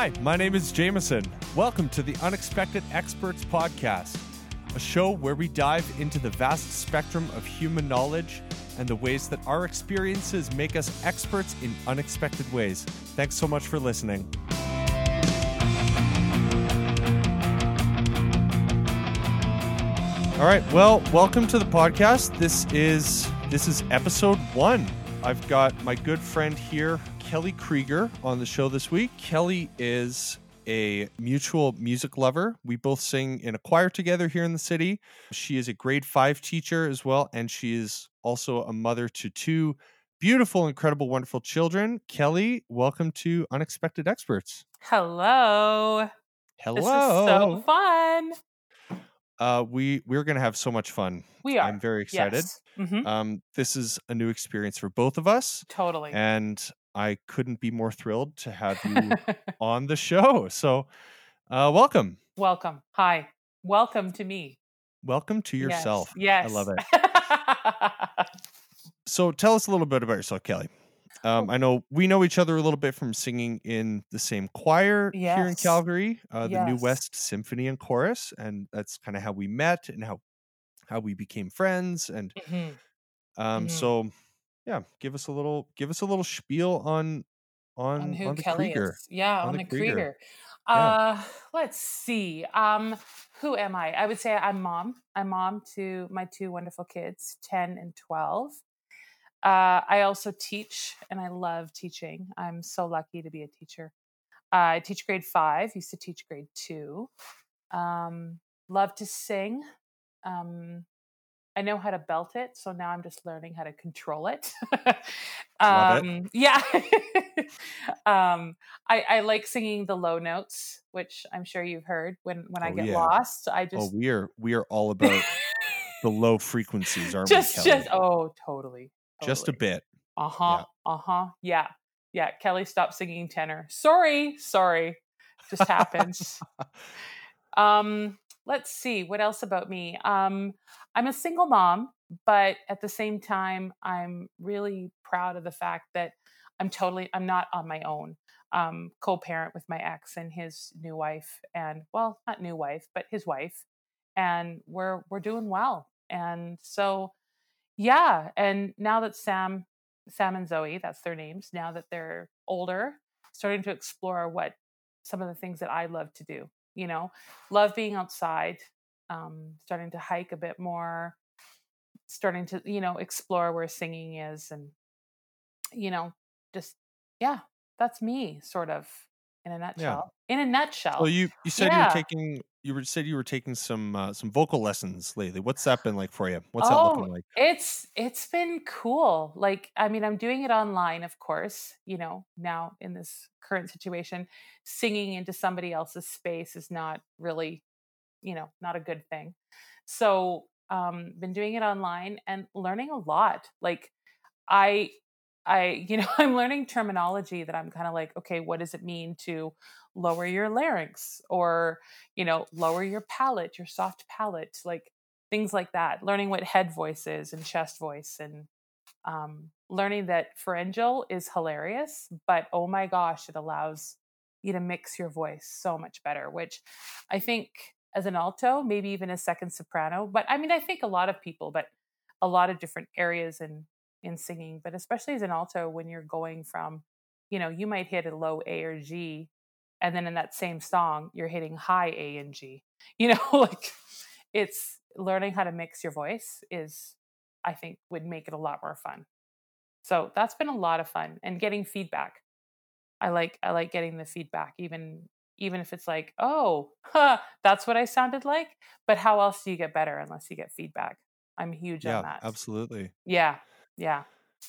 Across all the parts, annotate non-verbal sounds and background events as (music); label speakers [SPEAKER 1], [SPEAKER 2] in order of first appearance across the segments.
[SPEAKER 1] Hi, my name is Jameson. Welcome to the Unexpected Experts Podcast, a show where we dive into the vast spectrum of human knowledge and the ways that our experiences make us experts in unexpected ways. Thanks so much for listening. All right, well, welcome to the podcast. This is this is episode 1. I've got my good friend here, Kelly Krieger, on the show this week. Kelly is a mutual music lover. We both sing in a choir together here in the city. She is a grade five teacher as well, and she is also a mother to two beautiful, incredible, wonderful children. Kelly, welcome to Unexpected Experts.
[SPEAKER 2] Hello.
[SPEAKER 1] Hello.
[SPEAKER 2] This is so fun.
[SPEAKER 1] Uh, we we're gonna have so much fun.
[SPEAKER 2] We are.
[SPEAKER 1] I'm very excited.
[SPEAKER 2] Yes. Mhm.
[SPEAKER 1] Um, this is a new experience for both of us,
[SPEAKER 2] Totally.
[SPEAKER 1] and I couldn't be more thrilled to have you (laughs) on the show. So, uh, welcome,
[SPEAKER 2] Welcome. Hi. Welcome to me.
[SPEAKER 1] welcome to yourself.
[SPEAKER 2] Yes.
[SPEAKER 1] I love it. (laughs) So, tell us a little bit about yourself, Kelly. Um,
[SPEAKER 2] Oh.
[SPEAKER 1] I know we know each other a little bit from singing in the same choir here in Calgary, uh, the New West Symphony and Chorus, and that's kind of how we met and how how we became friends. And
[SPEAKER 2] Mhm.
[SPEAKER 1] um,
[SPEAKER 2] Mhm.
[SPEAKER 1] so, yeah, give us a little give us a little spiel on on
[SPEAKER 2] on who
[SPEAKER 1] on the
[SPEAKER 2] Kelly
[SPEAKER 1] Krieger.
[SPEAKER 2] is. Yeah,
[SPEAKER 1] On
[SPEAKER 2] on,
[SPEAKER 1] the
[SPEAKER 2] the
[SPEAKER 1] Krieger.
[SPEAKER 2] Krieger.
[SPEAKER 1] Yeah.
[SPEAKER 2] Uh, let's see. Um, who am I? I would say I'm mom. I'm mom to my two wonderful kids, 10 and 12. Uh, I also teach and I love teaching. I'm so lucky to be a teacher. Uh, I teach grade five, used to teach grade two. Um, love to sing. Um, I know how to belt it, so now I'm just learning how to control it. (laughs)
[SPEAKER 1] Love it.
[SPEAKER 2] um, Yeah. (laughs) um, I, I like singing the low notes, which I'm sure you've heard. When when I
[SPEAKER 1] Oh,
[SPEAKER 2] get
[SPEAKER 1] yeah.
[SPEAKER 2] lost, I just
[SPEAKER 1] Oh,
[SPEAKER 2] just
[SPEAKER 1] we are we are all about the (laughs) low frequencies, aren't
[SPEAKER 2] just
[SPEAKER 1] we, Kelly?
[SPEAKER 2] just oh totally,
[SPEAKER 1] Just a bit.
[SPEAKER 2] Uh huh. Uh huh. Yeah. Yeah. Kelly stopped singing tenor. Sorry. Sorry. Just happens. um, let's see. What else about me? Um, I'm a single mom, but at the same time, I'm really proud of the fact that I'm totally I'm not on my own. Um, co-parent with my ex and his new wife, and well, not new wife, but his wife, and we're we're doing well. And so, yeah. And now that Sam Sam and Zoe, that's their names, now that they're older, starting to explore what some of the things that I love to do. You know, love being outside, um, starting to hike a bit more, starting to, you know, explore where singing is and, you know, just, yeah, that's me sort of in a nutshell. In a nutshell.
[SPEAKER 1] Well, you you said you were taking you were said you were taking some uh, some vocal lessons lately. What's that been like for you? What's that
[SPEAKER 2] Oh,
[SPEAKER 1] looking like?
[SPEAKER 2] It's it's been cool. Like I mean, I'm doing it online, of course. You know, now in this current situation, singing into somebody else's space is not really, you know, not a good thing. So, um, been doing it online and learning a lot. Like I I, (laughs) you know, I'm learning terminology that I'm kind of like, okay, what does it mean to lower your larynx or, you know, lower your palate, your soft palate, like things like that. Learning what head voice is and chest voice and um, learning that pharyngeal is hilarious, but oh my gosh, it allows you to mix your voice so much better, which I think as an alto, maybe even a second soprano, but I mean, I think a lot of people, but a lot of different areas in in singing, but especially as an alto, when you're going from, you know, you might hit a low A or G, and then in that same song, you're hitting high A and G. (laughs) You know, like it's learning how to mix your voice is, I think, would make it a lot more fun. So that's been a lot of fun and getting feedback. I like I like getting the feedback, even even if it's like, oh, huh, that's what I sounded like. But how else do you get better unless you get feedback? I'm huge
[SPEAKER 1] Yeah,
[SPEAKER 2] on that.
[SPEAKER 1] absolutely.
[SPEAKER 2] Yeah, yeah.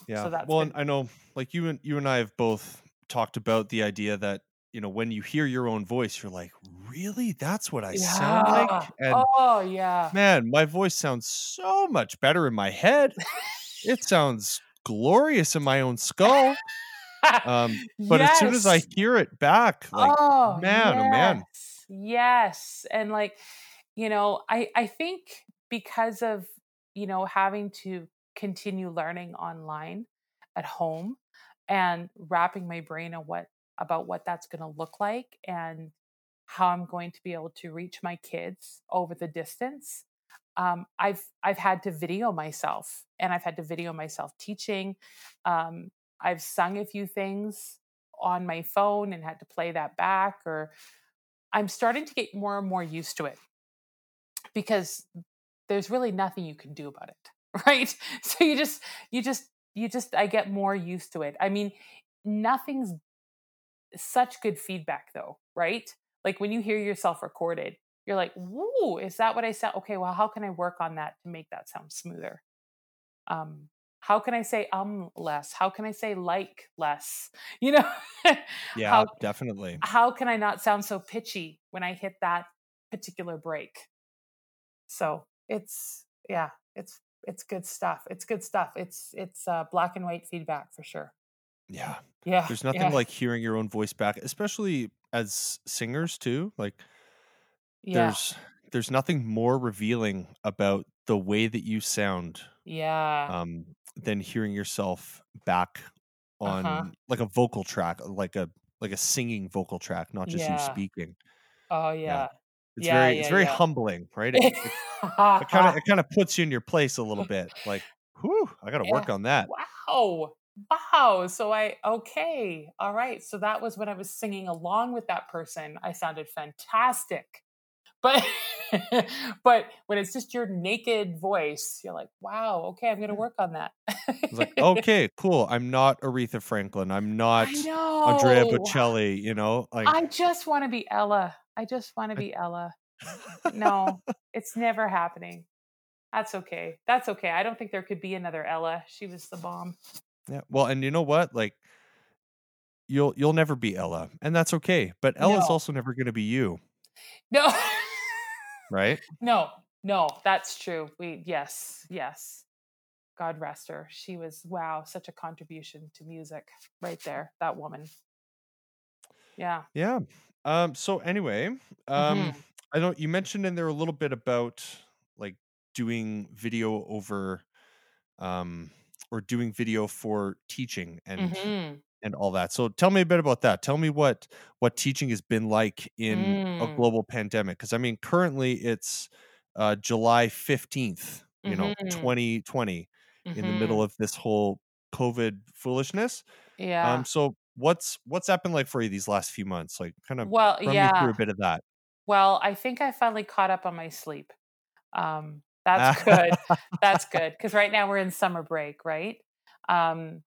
[SPEAKER 1] Yeah.
[SPEAKER 2] So that's
[SPEAKER 1] well,
[SPEAKER 2] been-
[SPEAKER 1] I know like you and you and I have both talked about the idea that you know when you hear your own voice, you're like, really? That's what I sound like? And
[SPEAKER 2] oh yeah.
[SPEAKER 1] man, my voice sounds so much better in my head. it sounds glorious in my own skull. Um, (laughs) but as soon as I hear it back, like,
[SPEAKER 2] oh
[SPEAKER 1] man, oh, man.
[SPEAKER 2] yes. yes and like you know i i think because of you know having to continue learning online at home and wrapping my brain on what about what that's going to look like and how I'm going to be able to reach my kids over the distance. Um, I've I've had to video myself, and I've had to video myself teaching. Um, I've sung a few things on my phone and had to play that back. Or I'm starting to get more and more used to it because there's really nothing you can do about it, (laughs) right? So you just you just you just I get more used to it. I mean, nothing's such good feedback though, right? Like when you hear yourself recorded, you're like, "Whoa, is that what I sound?" Okay, well, how can I work on that to make that sound smoother? Um, how can I say um less? How can I say like less? (laughs) You know?
[SPEAKER 1] yeah,
[SPEAKER 2] how,
[SPEAKER 1] definitely.
[SPEAKER 2] How can I not sound so pitchy when I hit that particular break? So it's yeah, it's it's good stuff. It's good stuff. It's it's uh, black and white feedback for sure.
[SPEAKER 1] Yeah.
[SPEAKER 2] Yeah.
[SPEAKER 1] There's nothing
[SPEAKER 2] yeah.
[SPEAKER 1] like hearing your own voice back, especially as singers too. Like
[SPEAKER 2] yeah.
[SPEAKER 1] there's there's nothing more revealing about the way that you sound
[SPEAKER 2] yeah.
[SPEAKER 1] um than hearing yourself back on
[SPEAKER 2] Uh-huh.
[SPEAKER 1] like a vocal track, like a like a singing vocal track, not just you speaking.
[SPEAKER 2] Oh yeah.
[SPEAKER 1] It's
[SPEAKER 2] Yeah,
[SPEAKER 1] very
[SPEAKER 2] yeah,
[SPEAKER 1] it's very
[SPEAKER 2] yeah.
[SPEAKER 1] humbling, right? (laughs) It, it, it kind of it kind of puts you in your place a little (laughs) bit. Like, whew, I got to work on that.
[SPEAKER 2] Wow. Wow. So I okay. All right. So that was when I was singing along with that person. I sounded fantastic. But (laughs) but when it's just your naked voice, you're like, wow, okay, I'm gonna work on that.
[SPEAKER 1] Like, okay, cool. I'm not Aretha Franklin. I'm (laughs) not Andrea Bocelli. You know, like
[SPEAKER 2] I just want to be Ella. I just want to be Ella. No, (laughs) it's never happening. That's okay. That's okay. I don't think there could be another Ella. She was the bomb.
[SPEAKER 1] Yeah. Well, and you know what? Like, you'll you'll never be Ella, and that's okay. But Ella's
[SPEAKER 2] No.
[SPEAKER 1] also never going to be you,
[SPEAKER 2] No.
[SPEAKER 1] right? (laughs)
[SPEAKER 2] No, no, that's true. We yes, yes. God rest her. She was wow, such a contribution to music right there. That woman. Yeah.
[SPEAKER 1] Yeah. Um. So anyway, um,
[SPEAKER 2] Mhm.
[SPEAKER 1] I don't. You mentioned in there a little bit about like doing video over, um, or doing video for teaching and
[SPEAKER 2] Mhm.
[SPEAKER 1] and all that. So tell me a bit about that. Tell me what what teaching has been like in a
[SPEAKER 2] Mm.
[SPEAKER 1] global pandemic. Because I mean, currently it's uh, July fifteenth. You know,
[SPEAKER 2] Mhm.
[SPEAKER 1] twenty twenty, in the middle
[SPEAKER 2] Mhm.
[SPEAKER 1] of this whole COVID foolishness.
[SPEAKER 2] Yeah.
[SPEAKER 1] Um. So what's what's happened like for you these last few months? Like, kind of
[SPEAKER 2] well,
[SPEAKER 1] run me
[SPEAKER 2] yeah.
[SPEAKER 1] through a bit of that.
[SPEAKER 2] Well, I think I finally caught up on my sleep. Um, that's (laughs) good. that's good because right now we're in summer break, right? Um,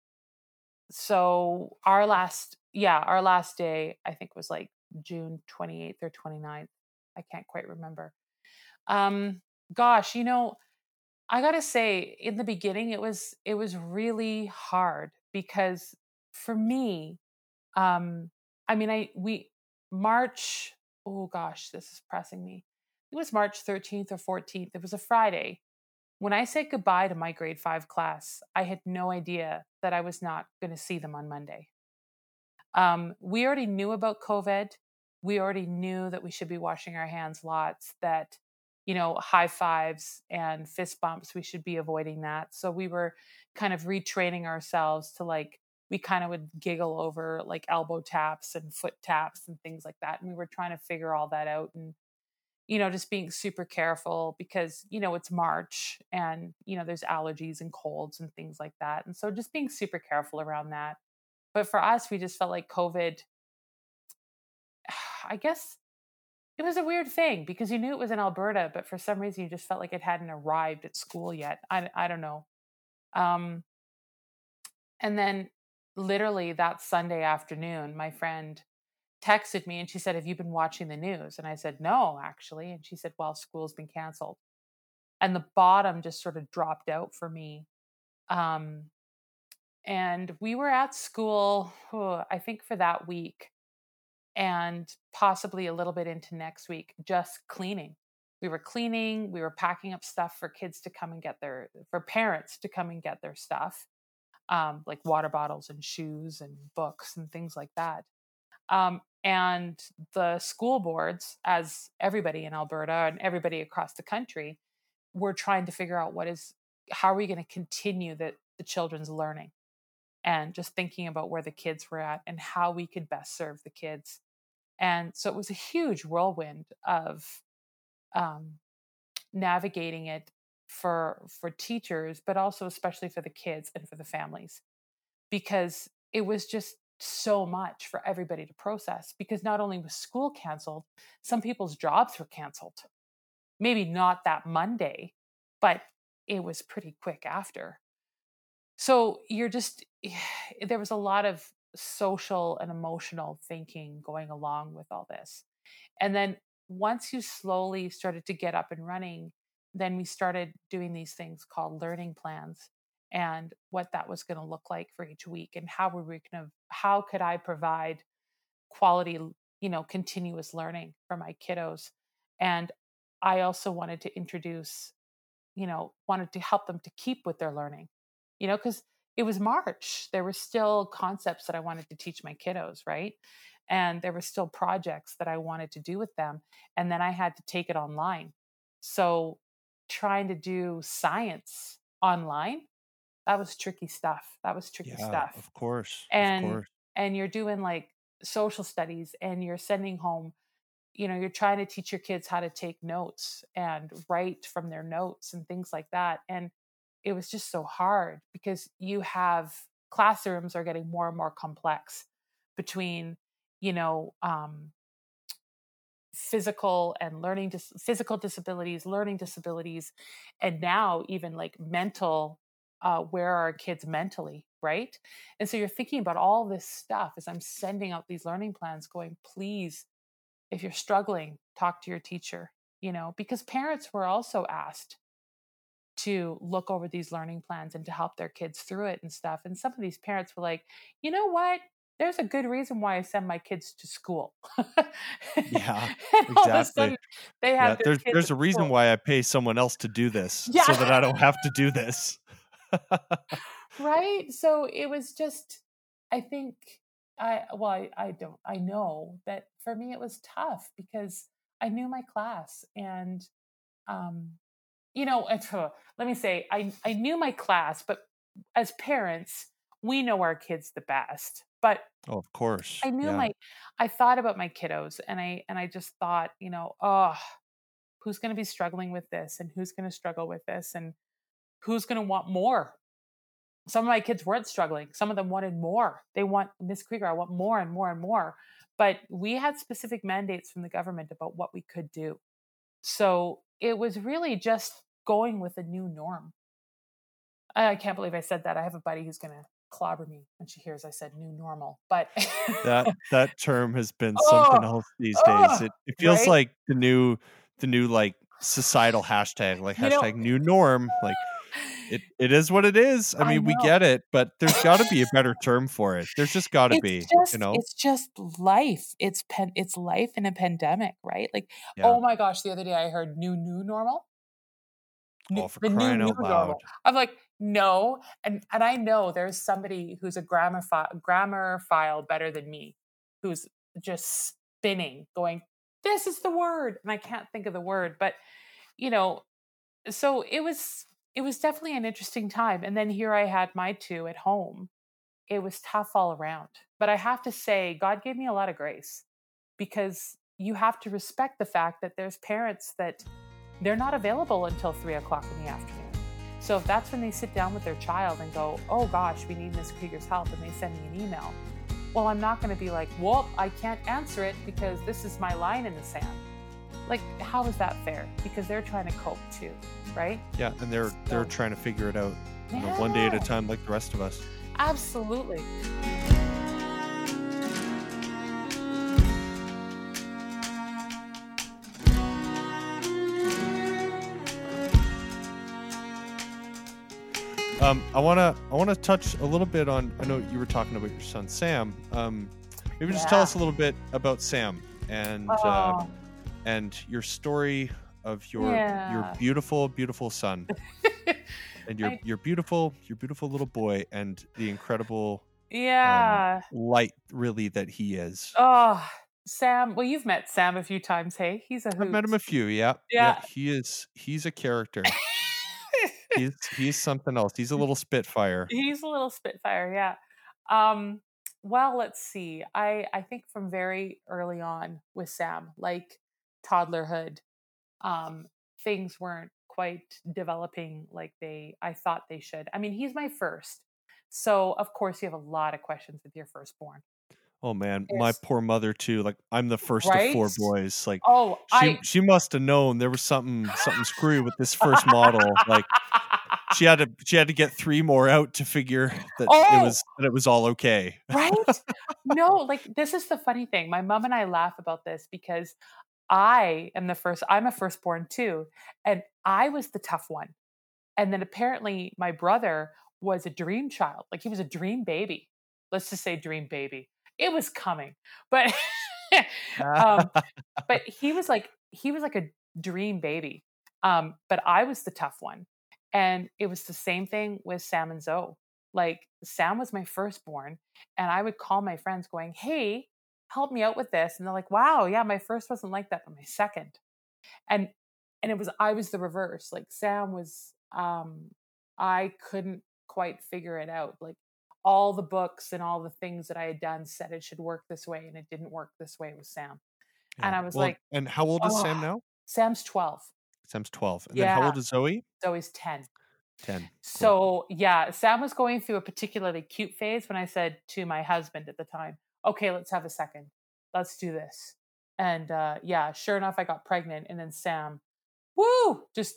[SPEAKER 2] so our last, yeah, our last day I think was like June 28th or 29th. I can't quite remember. Um, gosh, you know, I gotta say, in the beginning, it was it was really hard because for me, um, I mean, I we March. Oh gosh, this is pressing me. It was March 13th or 14th. It was a Friday. When I said goodbye to my grade five class, I had no idea that I was not going to see them on Monday. Um, we already knew about COVID. We already knew that we should be washing our hands lots, that, you know, high fives and fist bumps, we should be avoiding that. So we were kind of retraining ourselves to like, we kind of would giggle over like elbow taps and foot taps and things like that. And we were trying to figure all that out and, you know, just being super careful because, you know, it's March and, you know, there's allergies and colds and things like that. And so just being super careful around that. But for us, we just felt like COVID, (sighs) I guess it was a weird thing because you knew it was in Alberta, but for some reason you just felt like it hadn't arrived at school yet. I, I don't know. Um, and then literally that Sunday afternoon, my friend texted me and she said, Have you been watching the news? And I said, No, actually. And she said, Well, school's been canceled. And the bottom just sort of dropped out for me. Um, and we were at school, oh, I think, for that week and possibly a little bit into next week, just cleaning. We were cleaning, we were packing up stuff for kids to come and get their, for parents to come and get their stuff, um, like water bottles and shoes and books and things like that. Um, and the school boards, as everybody in Alberta and everybody across the country, were trying to figure out what is, how are we going to continue the, the children's learning? and just thinking about where the kids were at and how we could best serve the kids. And so it was a huge whirlwind of um, navigating it for for teachers, but also especially for the kids and for the families, because it was just so much for everybody to process. Because not only was school canceled, some people's jobs were canceled. Maybe not that Monday, but it was pretty quick after. So you're just (sighs) there was a lot of social and emotional thinking going along with all this. And then once you slowly started to get up and running, then we started doing these things called learning plans and what that was going to look like for each week and how were we going to how could I provide quality, you know, continuous learning for my kiddos. And I also wanted to introduce, you know, wanted to help them to keep with their learning. You know, because it was March. There were still concepts that I wanted to teach my kiddos, right? And there were still projects that I wanted to do with them. And then I had to take it online. So trying to do science online, that was tricky stuff. That was tricky
[SPEAKER 1] Yeah,
[SPEAKER 2] stuff.
[SPEAKER 1] of course. Of
[SPEAKER 2] And
[SPEAKER 1] course.
[SPEAKER 2] and you're doing like social studies and you're sending home you know you're trying to teach your kids how to take notes and write from their notes and things like that and it was just so hard because you have classrooms are getting more and more complex between you know um, physical and learning dis- physical disabilities learning disabilities and now even like mental uh, where are our kids mentally right and so you're thinking about all this stuff as i'm sending out these learning plans going please if you're struggling talk to your teacher you know because parents were also asked to look over these learning plans and to help their kids through it and stuff. And some of these parents were like, you know what? There's a good reason why I send my kids to school.
[SPEAKER 1] Yeah, (laughs)
[SPEAKER 2] and all of a
[SPEAKER 1] exactly.
[SPEAKER 2] sudden, they have
[SPEAKER 1] Yeah, there's there's a reason why I pay someone else to do this
[SPEAKER 2] Yeah.
[SPEAKER 1] so that I don't have to do this.
[SPEAKER 2] Right so it was just i think i well I, I don't i know that for me it was tough because i knew my class and um you know (laughs) let me say i i knew my class but as parents we know our kids the best but
[SPEAKER 1] oh, of course.
[SPEAKER 2] i knew
[SPEAKER 1] yeah.
[SPEAKER 2] my i thought about my kiddos and i and i just thought you know oh who's going to be struggling with this and who's going to struggle with this and who's going to want more some of my kids weren't struggling some of them wanted more they want miss krieger i want more and more and more but we had specific mandates from the government about what we could do so it was really just going with a new norm i can't believe i said that i have a buddy who's going to clobber me when she hears i said new normal but
[SPEAKER 1] that (laughs) that term has been something
[SPEAKER 2] Oh,
[SPEAKER 1] else these
[SPEAKER 2] oh,
[SPEAKER 1] days. It it feels
[SPEAKER 2] right?
[SPEAKER 1] like the new the new like societal hashtag, like
[SPEAKER 2] You know-
[SPEAKER 1] hashtag new norm. Like it, it is what it is. I
[SPEAKER 2] I
[SPEAKER 1] mean, we get it, but (laughs) there's got to be a better term for it. There's just got to be,
[SPEAKER 2] just
[SPEAKER 1] you know.
[SPEAKER 2] it's just life it's pen it's life in a pandemic right like
[SPEAKER 1] Yeah.
[SPEAKER 2] oh my gosh the other day i heard new new normal New-
[SPEAKER 1] Oh, for
[SPEAKER 2] the
[SPEAKER 1] crying
[SPEAKER 2] new
[SPEAKER 1] out
[SPEAKER 2] new
[SPEAKER 1] loud.
[SPEAKER 2] normal i'm like no and and i know there's somebody who's a grammar fi- grammarphile better than me who's just spinning going this is the word and i can't think of the word but you know so it was it was definitely an interesting time and then here i had my two at home. It was tough all around but i have to say god gave me a lot of grace because you have to respect the fact that there's parents that they're not available until three o'clock in the afternoon. So if that's when they sit down with their child and go oh gosh we need miss krieger's help and they send me an email well i'm not going to be like well i can't answer it because this is my line in the sand like how is that fair because they're trying to cope too right
[SPEAKER 1] Yeah, and they're they're trying to figure it out, you know, one day at a time, like the rest of us.
[SPEAKER 2] absolutely
[SPEAKER 1] Um, I wanna I wanna touch a little bit on. I know you were talking about your son Sam. Um, maybe just tell us a little bit about Sam and uh,
[SPEAKER 2] oh,
[SPEAKER 1] and your story of your your beautiful beautiful son (laughs) and your
[SPEAKER 2] I-
[SPEAKER 1] your beautiful your beautiful little boy and the incredible
[SPEAKER 2] yeah
[SPEAKER 1] light really that he is.
[SPEAKER 2] oh sam well you've met sam a few times hey he's a
[SPEAKER 1] I've met him a
[SPEAKER 2] hoot.
[SPEAKER 1] few. Yeah,
[SPEAKER 2] Yeah.
[SPEAKER 1] He is he's a character. (laughs) he's he's something else. He's a little spitfire.
[SPEAKER 2] he's a little spitfire yeah Um, well, let's see. I I think from very early on with Sam, like toddlerhood, um, things weren't quite developing like they I thought they should. I mean, he's my first. So, of course, you have a lot of questions with your firstborn.
[SPEAKER 1] Oh man, my poor mother too. Like I'm the first of four boys. Like
[SPEAKER 2] Oh,
[SPEAKER 1] she
[SPEAKER 2] I
[SPEAKER 1] she must have known there was something something screwy with this first model. Like (laughs) she had to she had to get three more out to figure (laughs) that it
[SPEAKER 2] Oh,
[SPEAKER 1] was that it was all okay.
[SPEAKER 2] right? (laughs) No, like this is the funny thing. My mom and I laugh about this because I am the first, I'm a firstborn too. And I was the tough one. And then apparently my brother was a dream child. Like he was a dream baby. Let's just say dream baby. It was coming. But (laughs) um, but (laughs) he was like he was like a dream baby. Um, but I was the tough one. And it was the same thing with Sam and Zoe. Like Sam was my firstborn, and I would call my friends going, Hey, help me out with this. And they're like, Wow, yeah, my first wasn't like that, but my second. And and it was I was the reverse. Like Sam was um I couldn't quite figure it out. Like all the books and all the things that I had done said it should work this way, and it didn't work this way with Sam. And. I was
[SPEAKER 1] Well,
[SPEAKER 2] like,
[SPEAKER 1] and how old is Sam
[SPEAKER 2] Oh,
[SPEAKER 1] now?
[SPEAKER 2] Sam's 12.
[SPEAKER 1] Sam's 12. And then how old is Zoe?
[SPEAKER 2] Zoe's 10.
[SPEAKER 1] 10. Cool.
[SPEAKER 2] So yeah, Sam was going through a particularly cute phase when I said to my husband at the time, "Okay, let's have a second. Let's do this." And uh, yeah, sure enough, I got pregnant, and then Sam, woo, just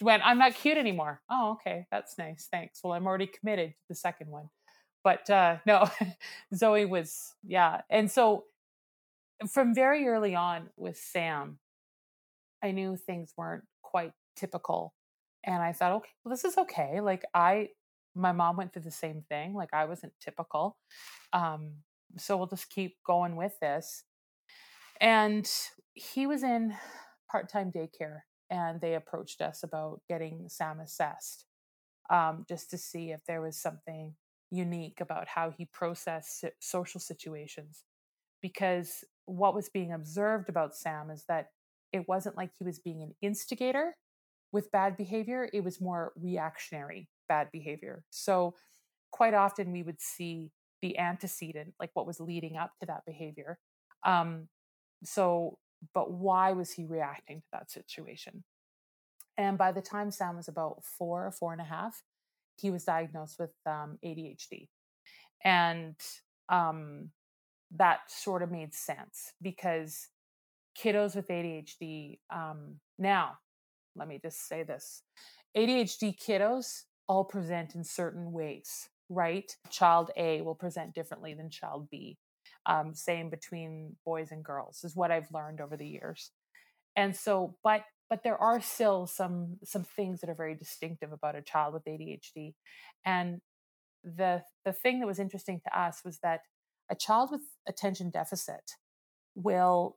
[SPEAKER 2] went, "I'm not cute anymore." Oh, okay, that's nice, thanks. Well, I'm already committed to the second one, but uh, no, (laughs) Zoe was yeah, and so from very early on with Sam, I knew things weren't quite typical. And I thought, okay, well, this is okay. Like I my mom went through the same thing. Like I wasn't typical. Um, so we'll just keep going with this. And he was in part-time daycare and they approached us about getting Sam assessed. Um, just to see if there was something unique about how he processed social situations. Because what was being observed about Sam is that it wasn't like he was being an instigator with bad behavior, it was more reactionary bad behavior. So, quite often we would see the antecedent, like what was leading up to that behavior. Um, so, but why was he reacting to that situation? And by the time Sam was about four, four and a half, he was diagnosed with um, ADHD. And um, that sort of made sense because kiddos with ADHD, um, now, let me just say this ADHD kiddos all present in certain ways, right? Child A will present differently than child B. Um, same between boys and girls is what I've learned over the years. And so, but but there are still some some things that are very distinctive about a child with ADHD. And the the thing that was interesting to us was that a child with attention deficit will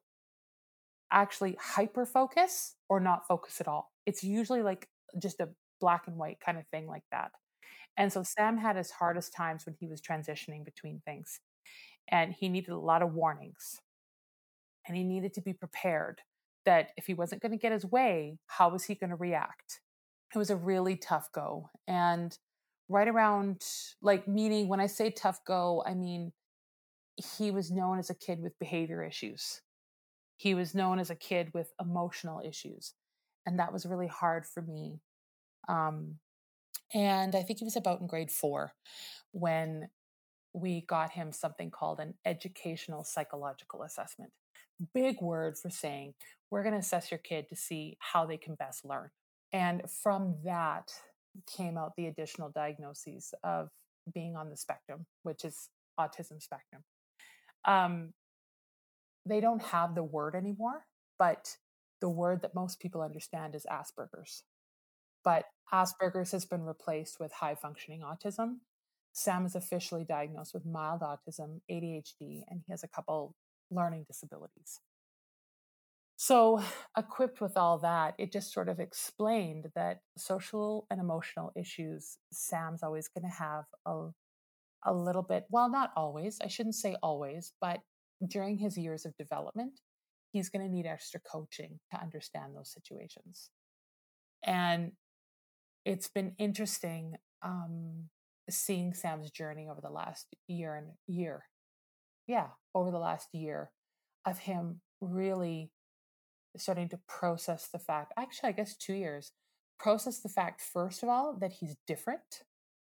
[SPEAKER 2] actually hyper focus or not focus at all. It's usually like just a black and white kind of thing like that. And so Sam had his hardest times when he was transitioning between things. And he needed a lot of warnings. And he needed to be prepared that if he wasn't going to get his way, how was he going to react? It was a really tough go. And right around, like, meaning when I say tough go, I mean, he was known as a kid with behavior issues. He was known as a kid with emotional issues. And that was really hard for me. Um, and I think he was about in grade four when we got him something called an educational psychological assessment. Big word for saying we're going to assess your kid to see how they can best learn. And from that came out the additional diagnoses of being on the spectrum, which is autism spectrum. Um, they don't have the word anymore, but the word that most people understand is Asperger's. But Asperger's has been replaced with high functioning autism. Sam is officially diagnosed with mild autism, ADHD, and he has a couple learning disabilities. So, equipped with all that, it just sort of explained that social and emotional issues, Sam's always going to have a, a little bit, well, not always, I shouldn't say always, but during his years of development, he's going to need extra coaching to understand those situations. And it's been interesting um, seeing Sam's journey over the last year and year. Yeah, over the last year of him really starting to process the fact, actually, I guess two years, process the fact, first of all, that he's different.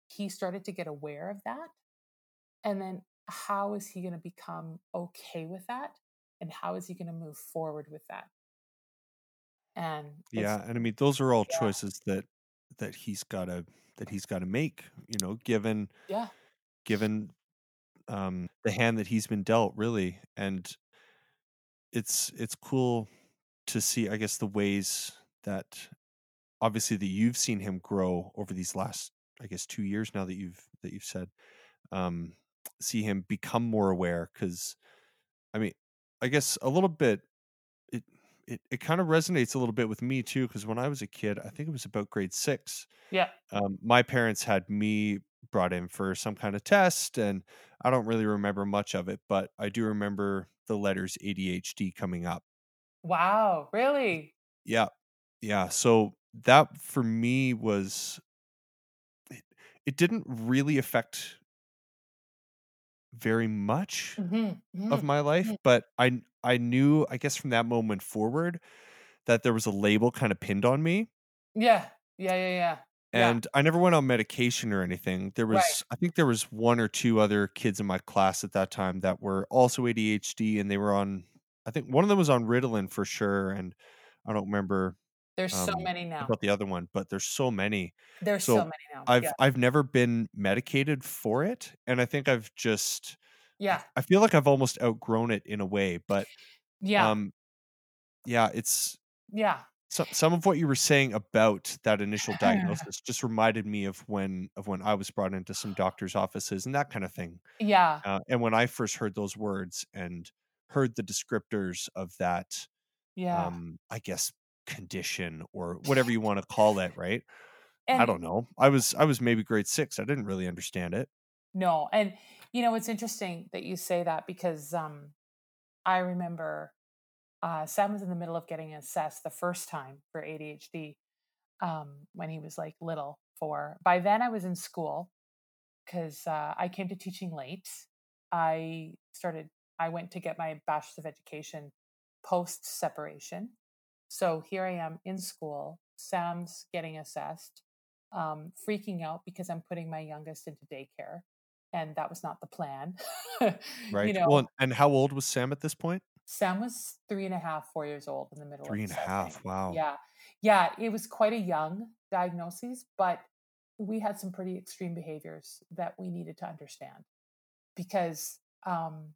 [SPEAKER 2] He started to get aware of that. And then how is he going to become okay with that? And how is he going to move forward with that? And
[SPEAKER 1] yeah, and I mean those are all yeah. choices that that he's got to that he's got to make, you know, given
[SPEAKER 2] yeah.
[SPEAKER 1] given um the hand that he's been dealt really and it's it's cool to see I guess the ways that obviously that you've seen him grow over these last I guess 2 years now that you've that you've said um see him become more aware cuz I mean I guess a little bit it it, kind of resonates a little bit with me too because when I was a kid, I think it was about grade six.
[SPEAKER 2] Yeah.
[SPEAKER 1] Um, my parents had me brought in for some kind of test, and I don't really remember much of it, but I do remember the letters ADHD coming up.
[SPEAKER 2] Wow, really?
[SPEAKER 1] Yeah, yeah. So that for me was it, it didn't really affect very much mm-hmm, mm-hmm, of my life, mm-hmm. but I I knew I guess from that moment forward that there was a label kind of pinned on me.
[SPEAKER 2] Yeah. Yeah, yeah, yeah.
[SPEAKER 1] And yeah. I never went on medication or anything. There was right. I think there was one or two other kids in my class at that time that were also ADHD and they were on I think one of them was on Ritalin for sure and I don't remember
[SPEAKER 2] there's um, so many now.
[SPEAKER 1] About the other one, but there's so many.
[SPEAKER 2] There's so, so many now.
[SPEAKER 1] I've yeah. I've never been medicated for it, and I think I've just
[SPEAKER 2] yeah.
[SPEAKER 1] I feel like I've almost outgrown it in a way, but
[SPEAKER 2] yeah,
[SPEAKER 1] um, yeah, it's
[SPEAKER 2] yeah.
[SPEAKER 1] So, some of what you were saying about that initial (clears throat) diagnosis just reminded me of when of when I was brought into some doctors' offices and that kind of thing.
[SPEAKER 2] Yeah.
[SPEAKER 1] Uh, and when I first heard those words and heard the descriptors of that,
[SPEAKER 2] yeah,
[SPEAKER 1] um, I guess condition or whatever you want to call it, right? And I don't know. I was I was maybe grade 6. I didn't really understand it.
[SPEAKER 2] No. And you know, it's interesting that you say that because um I remember uh Sam was in the middle of getting assessed the first time for ADHD um when he was like little for by then I was in school because uh, I came to teaching late. I started I went to get my bachelor's of education post separation so here I am in school. Sam's getting assessed, um, freaking out because I'm putting my youngest into daycare. And that was not the plan. (laughs)
[SPEAKER 1] right. You know, well, and how old was Sam at this point?
[SPEAKER 2] Sam was three and a half, four years old in the middle.
[SPEAKER 1] Three and a half. Wow.
[SPEAKER 2] Yeah. Yeah. It was quite a young diagnosis, but we had some pretty extreme behaviors that we needed to understand because, um,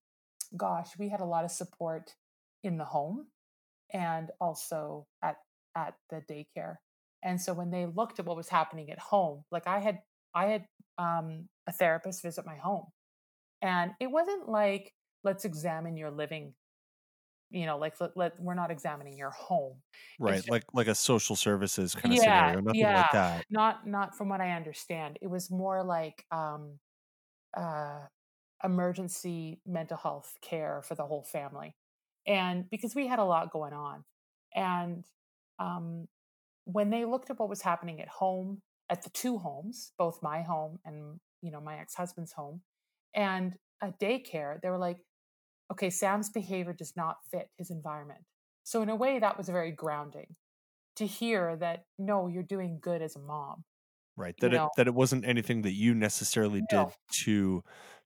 [SPEAKER 2] gosh, we had a lot of support in the home and also at at the daycare. And so when they looked at what was happening at home, like I had I had um, a therapist visit my home, and it wasn't like let's examine your living. You know, like let, let we're not examining your home,
[SPEAKER 1] right? Just, like like a social services kind of yeah, scenario, nothing yeah, like that.
[SPEAKER 2] Not not from what I understand. It was more like um, uh, emergency mental health care for the whole family and because we had a lot going on and um, when they looked at what was happening at home at the two homes both my home and you know my ex-husband's home and a daycare they were like okay sam's behavior does not fit his environment so in a way that was very grounding to hear that no you're doing good as a mom
[SPEAKER 1] right that it that it wasn't anything that you necessarily no. did to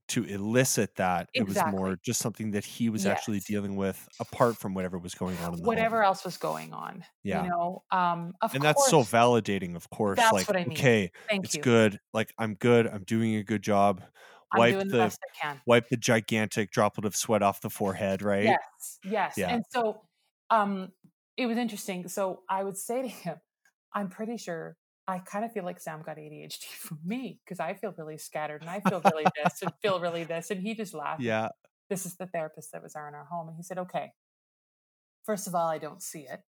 [SPEAKER 1] to elicit that exactly. it was more just something that he was yes. actually dealing with apart from whatever was going on in the
[SPEAKER 2] whatever
[SPEAKER 1] home.
[SPEAKER 2] else was going on yeah you know um
[SPEAKER 1] and
[SPEAKER 2] course,
[SPEAKER 1] that's so validating of course
[SPEAKER 2] that's
[SPEAKER 1] like
[SPEAKER 2] what I mean.
[SPEAKER 1] okay
[SPEAKER 2] Thank
[SPEAKER 1] it's
[SPEAKER 2] you.
[SPEAKER 1] good like i'm good i'm doing a good job wipe the,
[SPEAKER 2] the
[SPEAKER 1] wipe the gigantic droplet of sweat off the forehead right
[SPEAKER 2] yes yes yeah. and so um it was interesting so i would say to him i'm pretty sure I kind of feel like Sam got ADHD (laughs) from me because I feel really scattered and I feel really this and feel really this. And he just laughed.
[SPEAKER 1] Yeah.
[SPEAKER 2] This is the therapist that was there in our home. And he said, okay, first of all, I don't see it.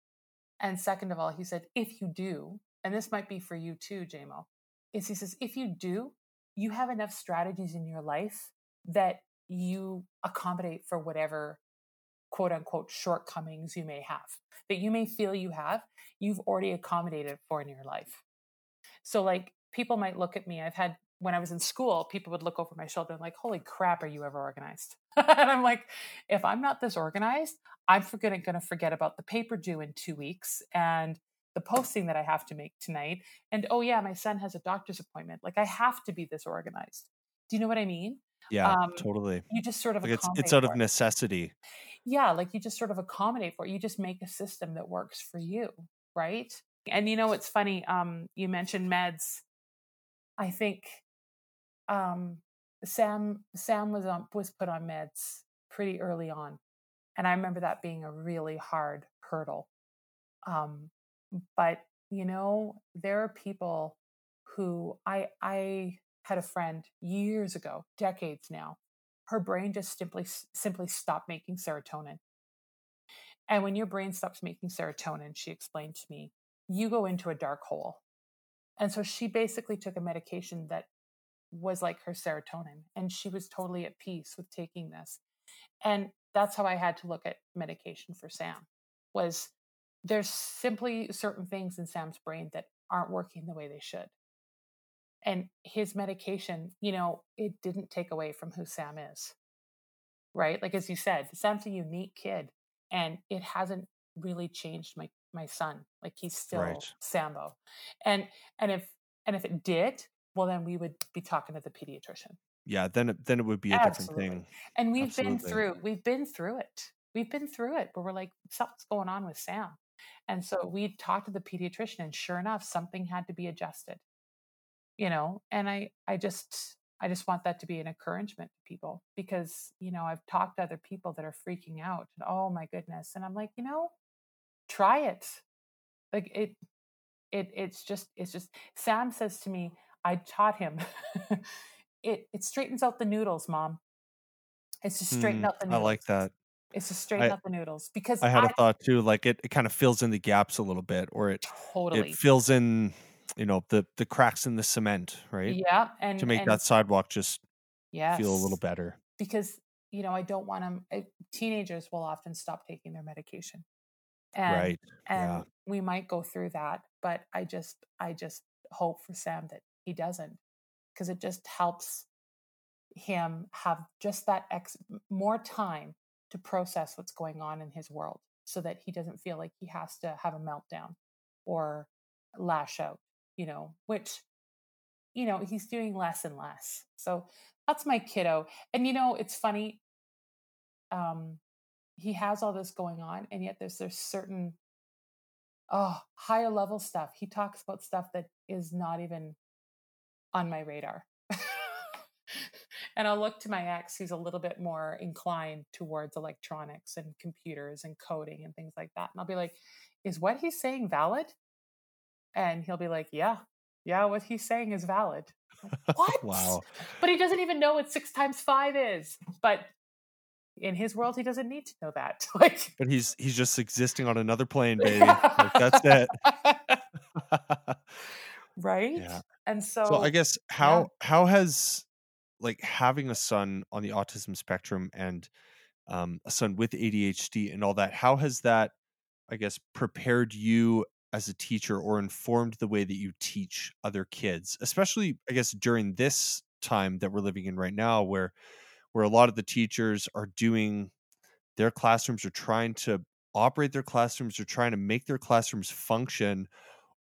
[SPEAKER 2] And second of all, he said, if you do, and this might be for you too, JMO, is he says, if you do, you have enough strategies in your life that you accommodate for whatever quote unquote shortcomings you may have that you may feel you have, you've already accommodated for in your life. So like people might look at me. I've had when I was in school, people would look over my shoulder and like, "Holy crap, are you ever organized?" (laughs) and I'm like, "If I'm not this organized, I'm forgetting going to forget about the paper due in two weeks and the posting that I have to make tonight. And oh yeah, my son has a doctor's appointment. Like I have to be this organized. Do you know what I mean?
[SPEAKER 1] Yeah, um, totally.
[SPEAKER 2] You just sort of
[SPEAKER 1] like it's it's out of necessity.
[SPEAKER 2] Yeah, like you just sort of accommodate for it. You just make a system that works for you, right? And you know, it's funny. Um, you mentioned meds. I think um, Sam Sam was on was put on meds pretty early on, and I remember that being a really hard hurdle. Um, but you know, there are people who I I had a friend years ago, decades now. Her brain just simply simply stopped making serotonin. And when your brain stops making serotonin, she explained to me, you go into a dark hole. And so she basically took a medication that was like her serotonin and she was totally at peace with taking this. And that's how I had to look at medication for Sam was there's simply certain things in Sam's brain that aren't working the way they should. And his medication, you know, it didn't take away from who Sam is. Right? Like as you said, Sam's a unique kid and it hasn't really changed my my son. Like he's still right. Sambo. And and if and if it did, well then we would be talking to the pediatrician.
[SPEAKER 1] Yeah, then it, then it would be a Absolutely. different thing.
[SPEAKER 2] And we've Absolutely. been through we've been through it. We've been through it, but we're like something's going on with Sam. And so we talked to the pediatrician and sure enough something had to be adjusted. You know, and I I just I just want that to be an encouragement to people because, you know, I've talked to other people that are freaking out and oh my goodness. And I'm like, you know, try it. Like it it it's just it's just Sam says to me, I taught him (laughs) it it straightens out the noodles, mom. It's just straighten
[SPEAKER 1] mm,
[SPEAKER 2] out the noodles.
[SPEAKER 1] I like that.
[SPEAKER 2] It's to straighten I, out the noodles because
[SPEAKER 1] I had I, a thought too, like it, it kind of fills in the gaps a little bit, or it
[SPEAKER 2] totally
[SPEAKER 1] it fills in, you know, the the cracks in the cement, right?
[SPEAKER 2] Yeah, and
[SPEAKER 1] to make
[SPEAKER 2] and,
[SPEAKER 1] that sidewalk just
[SPEAKER 2] yeah
[SPEAKER 1] feel a little better.
[SPEAKER 2] Because you know, I don't want them. Eh, teenagers will often stop taking their medication, and
[SPEAKER 1] right.
[SPEAKER 2] and
[SPEAKER 1] yeah.
[SPEAKER 2] we might go through that. But I just I just hope for Sam that he doesn't, because it just helps him have just that ex more time to process what's going on in his world so that he doesn't feel like he has to have a meltdown or lash out, you know, which, you know, he's doing less and less. So that's my kiddo. And, you know, it's funny. Um, he has all this going on, and yet there's there's certain oh higher level stuff. He talks about stuff that is not even on my radar (laughs) and I'll look to my ex who's a little bit more inclined towards electronics and computers and coding and things like that. And I'll be like, is what he's saying valid? And he'll be like, yeah, yeah, what he's saying is valid. (laughs) what?
[SPEAKER 1] wow.
[SPEAKER 2] But he doesn't even know what six times five is. But in his world, he doesn't need to know that. (laughs) like,
[SPEAKER 1] but he's he's just existing on another plane, (laughs) baby. like, that's it. (laughs)
[SPEAKER 2] right. Yeah. And so,
[SPEAKER 1] so I guess how yeah. how has like having a son on the autism spectrum and um, a son with ADHD and all that, how has that, I guess, prepared you as a teacher or informed the way that you teach other kids, especially, I guess, during this time that we're living in right now, where where a lot of the teachers are doing their classrooms are trying to operate their classrooms are trying to make their classrooms function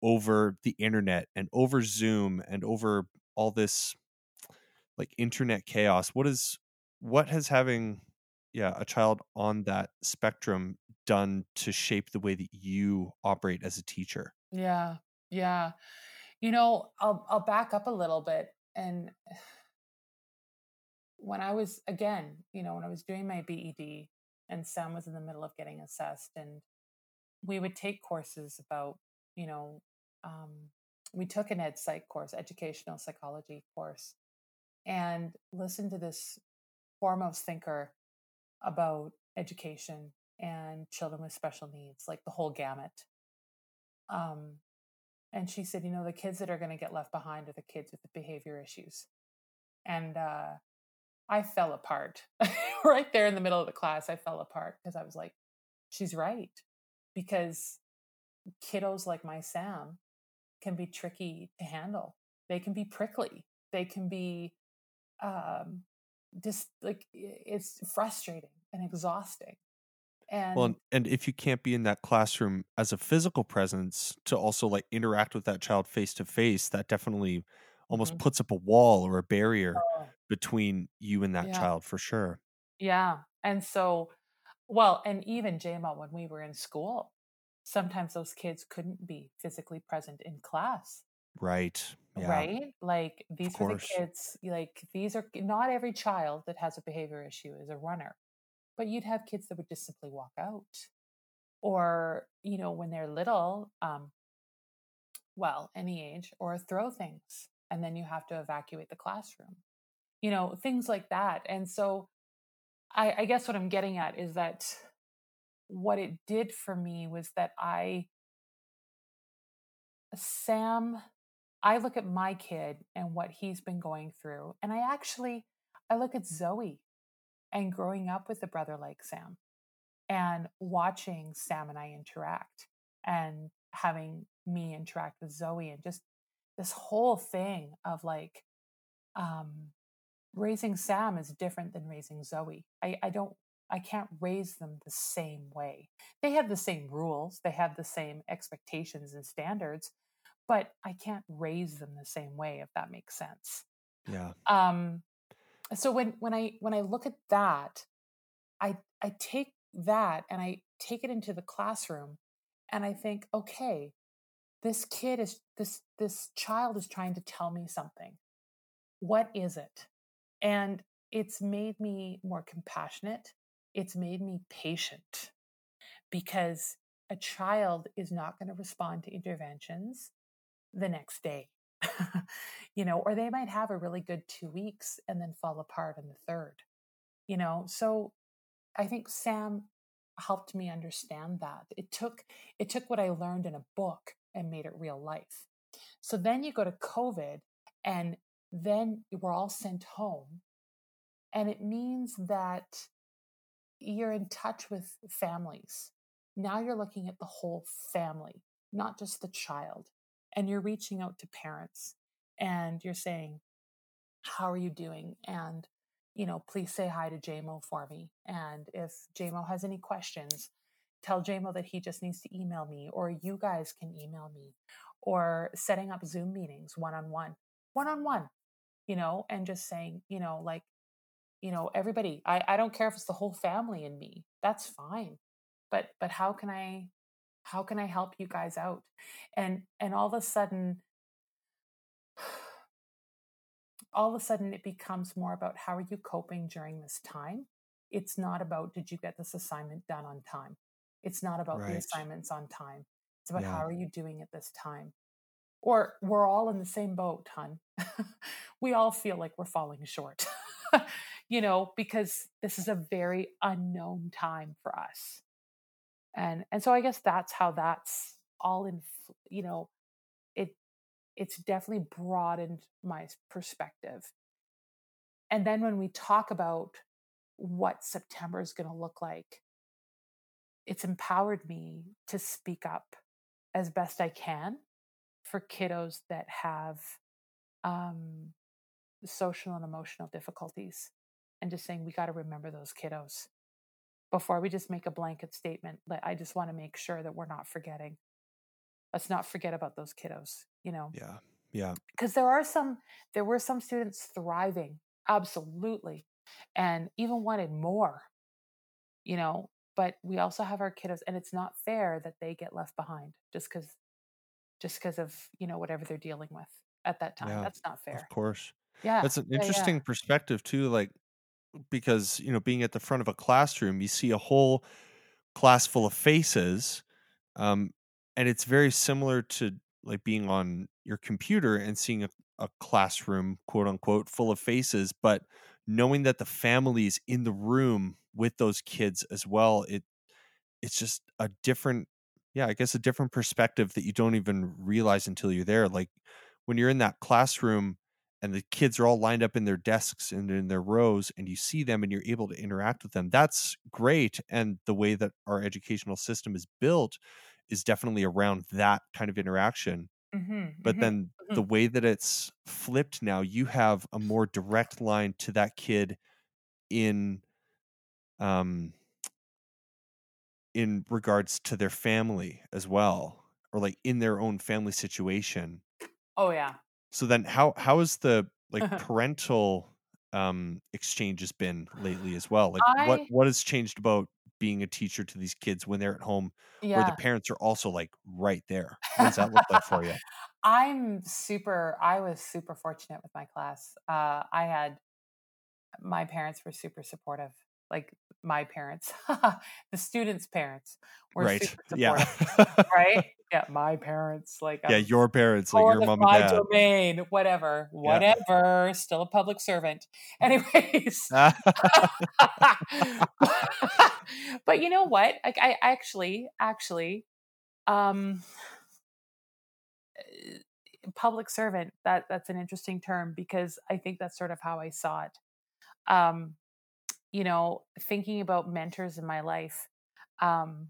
[SPEAKER 1] over the internet and over Zoom and over all this like internet chaos. What is what has having yeah a child on that spectrum done to shape the way that you operate as a teacher?
[SPEAKER 2] Yeah yeah. You know i'll i'll back up a little bit and when i was again you know when i was doing my bed and sam was in the middle of getting assessed and we would take courses about you know um, we took an ed psych course educational psychology course and listen to this foremost thinker about education and children with special needs, like the whole gamut. Um, and she said, you know, the kids that are going to get left behind are the kids with the behavior issues. And uh, I fell apart (laughs) right there in the middle of the class. I fell apart because I was like, she's right. Because kiddos like my Sam can be tricky to handle, they can be prickly they can be um just like it's frustrating and exhausting and
[SPEAKER 1] well and, if you can't be in that classroom as a physical presence to also like interact with that child face to face that definitely almost
[SPEAKER 2] Mhm.
[SPEAKER 1] puts up a wall or a barrier
[SPEAKER 2] Oh,
[SPEAKER 1] between you and that
[SPEAKER 2] yeah.
[SPEAKER 1] child for sure.
[SPEAKER 2] Yeah and so well and even jmo when we were in school sometimes those kids couldn't be physically present in class.
[SPEAKER 1] Right yeah.
[SPEAKER 2] Right? Like
[SPEAKER 1] of
[SPEAKER 2] these were the kids like these are not every child that has a behavior issue is a runner but you'd have kids that would just simply walk out or you know when they're little um well any age or throw things and then you have to evacuate the classroom you know things like that and so i i guess what i'm getting at is that what it did for me was that i sam i look at my kid and what he's been going through and i actually i look at zoe and growing up with a brother like sam and watching Sam and I interact and having me interact with Zoe and just this whole thing of like um raising Sam is different than raising Zoe. I, I don't I can't raise them the same way. They have the same rules, they have the same expectations and standards, but I can't raise them the same way if that makes sense.
[SPEAKER 1] yeah
[SPEAKER 2] Um so when when I when I look at that, I I take that and I take it into the classroom and I think, okay, this kid is this this child is trying to tell me something. What is it? And it's made me more compassionate. It's made me patient because a child is not going to respond to interventions the next day. (laughs) you know, or they might have a really good 2 weeks and then fall apart in the third. You know, so I think Sam helped me understand that. It took it took what I learned in a book and made it real life. So then you go to COVID and then we're all sent home. And it means that you're in touch with families. Now you're looking at the whole family, not just the child. And you're reaching out to parents and you're saying, How are you doing? And you know, please say hi to JMO for me. And if JMO has any questions, tell JMO that he just needs to email me, or you guys can email me, or setting up Zoom meetings one on one, one on one, you know, and just saying, you know, like, you know, everybody, I, I don't care if it's the whole family and me, that's fine. But, but how can I, how can I help you guys out? And, and all of a sudden, (sighs) all of a sudden it becomes more about how are you coping during this time? It's not about did you get this assignment done on time? It's not about the assignments on time. It's about
[SPEAKER 1] yeah.
[SPEAKER 2] How are you doing at this time or we're all in the same boat hun (laughs) we all feel like we're falling short (laughs) you know because this is a very unknown time for us. And and so i guess that's how that's all in you know it it's definitely broadened my perspective. And then when we talk about what September is going to look like, it's empowered me to speak up as best I can for kiddos that have um, social and emotional difficulties. And just saying, we got to remember those kiddos before we just make a blanket statement. Like I just want to make sure that we're not forgetting. Let's not forget about those kiddos, you know?
[SPEAKER 1] yeah yeah
[SPEAKER 2] because there are some there were some students thriving absolutely and even wanted more you know but we also have our kiddos and it's not fair that they get left behind just because just because of you know whatever they're dealing with at that time
[SPEAKER 1] yeah
[SPEAKER 2] that's not fair.
[SPEAKER 1] of course
[SPEAKER 2] yeah
[SPEAKER 1] that's an
[SPEAKER 2] yeah yeah
[SPEAKER 1] interesting perspective too like because you know being at the front of a classroom you see a whole class full of faces um, and it's very similar to like being on your computer and seeing a, a classroom quote unquote full of faces but knowing that the families in the room with those kids as well it it's just a different yeah i guess a different perspective that you don't even realize until you're there like when you're in that classroom and the kids are all lined up in their desks and in their rows and you see them and you're able to interact with them that's great and the way that our educational system is built is definitely around that kind of interaction
[SPEAKER 2] Mm-hmm,
[SPEAKER 1] but
[SPEAKER 2] mm-hmm,
[SPEAKER 1] then
[SPEAKER 2] mm-hmm.
[SPEAKER 1] the way that it's flipped now you have a more direct line to that kid in um in regards to their family as well or like in their own family situation.
[SPEAKER 2] Oh yeah.
[SPEAKER 1] So then how how has the like (laughs) parental um exchanges been lately as well? Like what
[SPEAKER 2] I
[SPEAKER 1] what has changed about being a teacher to these kids when they're at home where the parents are also like right there? What does that look like for you? (laughs)
[SPEAKER 2] I'm super I was super fortunate with my class. Uh I had my parents were super supportive. Like my parents, (laughs) the students' parents were
[SPEAKER 1] right
[SPEAKER 2] super (laughs)
[SPEAKER 1] yeah
[SPEAKER 2] right? (laughs) Yeah, my parents, like
[SPEAKER 1] yeah your parents like your mom and
[SPEAKER 2] my
[SPEAKER 1] dad
[SPEAKER 2] domain, whatever,
[SPEAKER 1] yeah
[SPEAKER 2] whatever, still a public servant. Anyways, but you know what? Like I actually, actually, um, eh, public servant. That that's an interesting term because I think that's sort of how I saw it. Um, you know, thinking about mentors in my life. Um,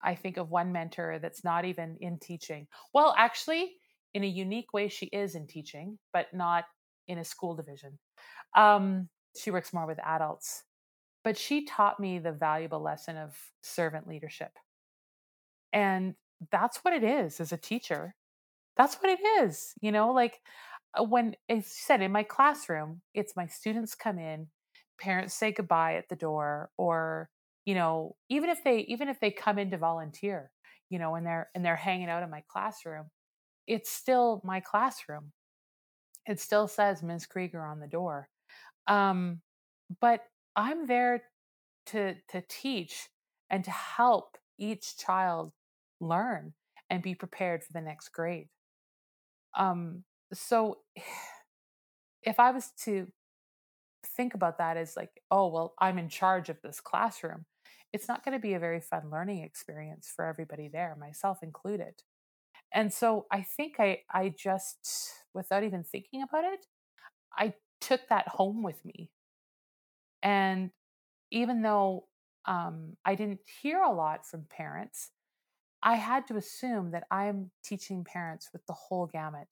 [SPEAKER 2] I think of one mentor that's not even in teaching. Well, actually, in a unique way, she is in teaching, but not in a school division. Um, she works more with adults, but she taught me the valuable lesson of servant leadership. And that's what it is as a teacher. That's what it is. You know, like uh, when I said in my classroom, it's my students come in, parents say goodbye at the door, or you know, even if they even if they come in to volunteer, you know, and they're and they're hanging out in my classroom, it's still my classroom. It still says Ms. Krieger on the door. Um, but I'm there to to teach and to help each child learn and be prepared for the next grade. Um, so (sighs) if I was to think about that as like, oh, well, I'm in charge of this classroom, it's not going to be a very fun learning experience for everybody there, myself included. And so I think I I just without even thinking about it, I took that home with me. And even though um, I didn't hear a lot from parents, I had to assume that I'm teaching parents with the whole gamut,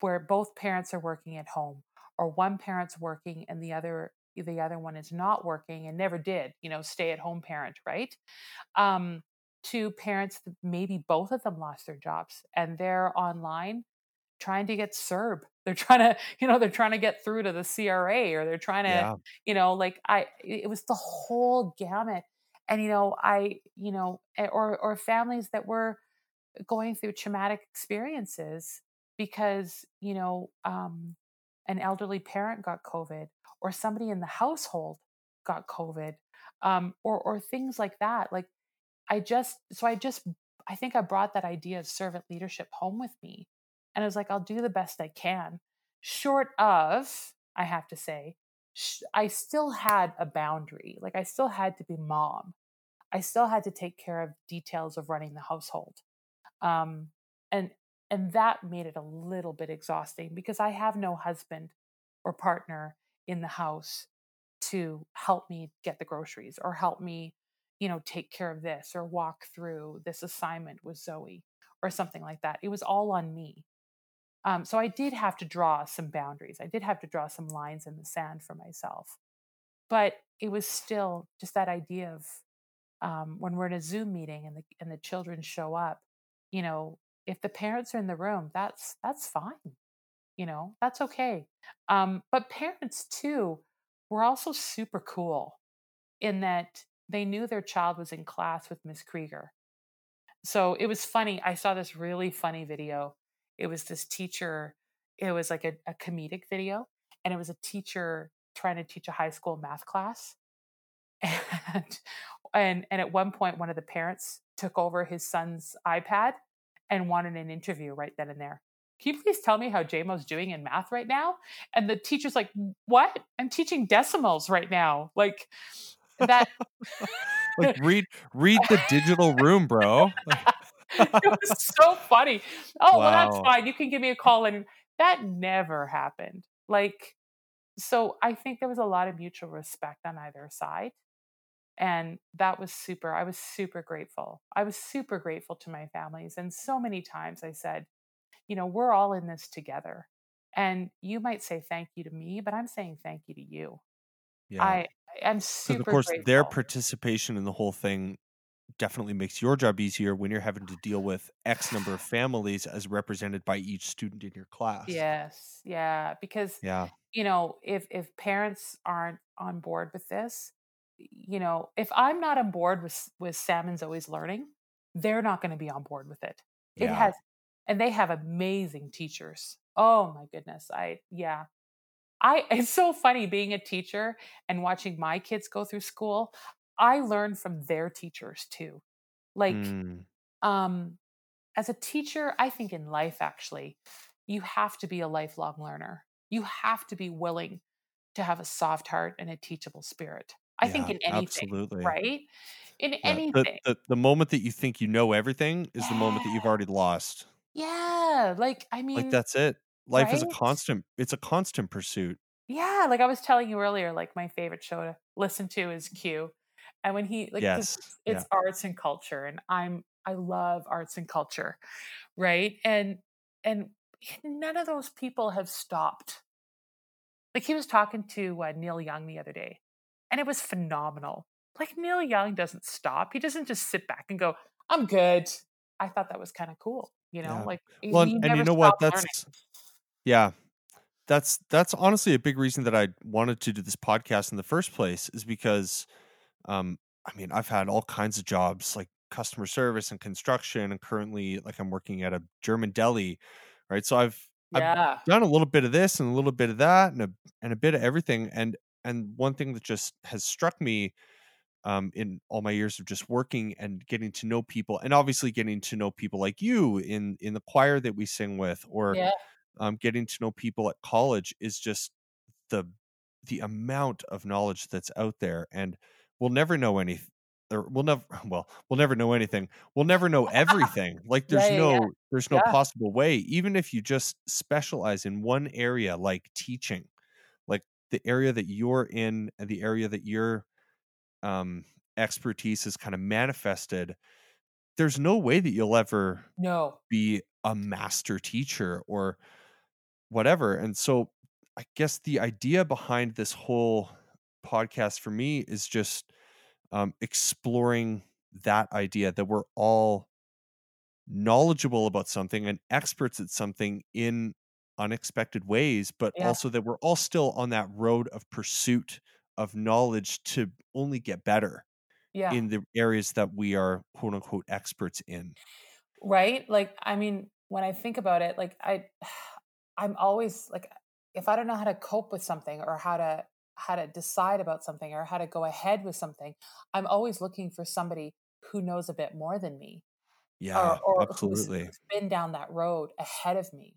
[SPEAKER 2] where both parents are working at home, or one parent's working and the other the other one is not working and never did, you know, stay at home parent, right? Um, to parents, maybe both of them lost their jobs and they're online trying to get CERB They're trying to, (laughs) you know, they're trying to get through to the CRA or they're trying to,
[SPEAKER 1] yeah
[SPEAKER 2] you know, like I, it was the whole gamut. And, you know, I, you know, or, or families that were going through traumatic experiences because, you know, um, an elderly parent got COVID or somebody in the household got COVID um, or, or things like that. Like I just, so I just, I think I brought that idea of servant leadership home with me and I was like, I'll do the best I can. Short of, I have to say, I still had a boundary. Like I still had to be mom. I still had to take care of details of running the household. Um, and and that made it a little bit exhausting because I have no husband or partner in the house to help me get the groceries or help me, you know, take care of this or walk through this assignment with Zoe or something like that. It was all on me. Um, so I did have to draw some boundaries. I did have to draw some lines in the sand for myself. But it was still just that idea of um, when we're in a Zoom meeting and the and the children show up, you know, if the parents are in the room, that's that's fine. You know, that's okay. Um, but parents too were also super cool in that they knew their child was in class with Miss Krieger. So it was funny. I saw this really funny video it was this teacher, it was like a, a comedic video, and it was a teacher trying to teach a high school math class. And (laughs) and and at one point one of the parents took over his son's iPad and wanted an interview right then and there. Can you please tell me how JMO's doing in math right now? And the teacher's like, What? I'm teaching decimals right now. Like that (laughs)
[SPEAKER 1] like read read the digital room, bro. (laughs)
[SPEAKER 2] it was so funny. Oh, wow. well, that's fine. You can give me a call. And that never happened. Like, so I think there was a lot of mutual respect on either side. And that was super. I was super grateful. I was super grateful to my families. And so many times I said, you know, we're all in this together. And you might say thank you to me, but I'm saying thank you to you.
[SPEAKER 1] Yeah.
[SPEAKER 2] I I'm
[SPEAKER 1] Because
[SPEAKER 2] super
[SPEAKER 1] of course their participation in the whole thing definitely makes your job easier when you're having to deal with X number of families as represented by each student in your class.
[SPEAKER 2] Yes. Yeah, because
[SPEAKER 1] Yeah.
[SPEAKER 2] you know, if if parents aren't on board with this, you know, if I'm not on board with with Salmon's always learning, they're not going to be on board with it. It
[SPEAKER 1] Yeah.
[SPEAKER 2] has and they have amazing teachers. Oh my goodness. I yeah. I (laughs) it's so funny being a teacher and watching my kids go through school. I learn from their teachers too. Like
[SPEAKER 1] Mm,
[SPEAKER 2] um as a teacher, I think in life actually, you have to be a lifelong learner. You have to be willing to have a soft heart and a teachable spirit. I think in anything,
[SPEAKER 1] absolutely.
[SPEAKER 2] right? In
[SPEAKER 1] Yeah. The,
[SPEAKER 2] anything.
[SPEAKER 1] the the moment that you think you know everything is the moment that you've already lost.
[SPEAKER 2] Yeah. Like, I mean, Like
[SPEAKER 1] that's it. Life is a constant it's a constant pursuit.
[SPEAKER 2] Yeah. Like I was telling you earlier, like my favorite show to listen to is Q. And when he, like,
[SPEAKER 1] Yes.
[SPEAKER 2] it's,
[SPEAKER 1] Yeah.
[SPEAKER 2] it's arts and culture, and I'm, I love arts and culture, right? And, and none of those people have stopped Like he was talking to uh, Neil Young the other day, and it was phenomenal. Like Neil Young doesn't stop; he doesn't just sit back and go, "I'm good." I thought that was kind of cool. You know,
[SPEAKER 1] Yeah.
[SPEAKER 2] like
[SPEAKER 1] Well, and,
[SPEAKER 2] he
[SPEAKER 1] and
[SPEAKER 2] never
[SPEAKER 1] you know what?
[SPEAKER 2] stopped learning.
[SPEAKER 1] That's yeah. That's that's honestly a big reason that I wanted to do this podcast in the first place is because um I mean, I've had all kinds of jobs like customer service and construction and currently like I'm working at a German deli, right? So I've I've
[SPEAKER 2] Yeah,
[SPEAKER 1] done a little bit of this and a little bit of that and a and a bit of everything and and one thing that just has struck me um, in all my years of just working and getting to know people, and obviously getting to know people like you in in the choir that we sing with, or
[SPEAKER 2] yeah,
[SPEAKER 1] um, getting to know people at college is just the the amount of knowledge that's out there, and we'll never know any. Or we'll never (laughs) well we'll never know anything. We'll never know (laughs) everything. Like
[SPEAKER 2] yeah,
[SPEAKER 1] there's
[SPEAKER 2] yeah, yeah,
[SPEAKER 1] no there's no
[SPEAKER 2] yeah,
[SPEAKER 1] possible way even if you just specialize in one area like teaching the area that you're in and the area that your um expertise is kind of manifested there's no way that you'll ever
[SPEAKER 2] no,
[SPEAKER 1] be a master teacher or whatever and so i guess the idea behind this whole podcast for me is just um exploring that idea that we're all knowledgeable about something and experts at something in unexpected ways, but
[SPEAKER 2] yeah,
[SPEAKER 1] also that we're all still on that road of pursuit of knowledge to only get better
[SPEAKER 2] yeah.
[SPEAKER 1] in the areas that we are quote unquote experts in.
[SPEAKER 2] Right? Like, I mean, when I think about it, like I, (sighs) I'm always like, if I don't know how to cope with something or how to how to decide about something or how to go ahead with something, I'm always looking for somebody who knows a bit more than me
[SPEAKER 1] Yeah,
[SPEAKER 2] or or
[SPEAKER 1] absolutely.
[SPEAKER 2] who's been down that road ahead of me.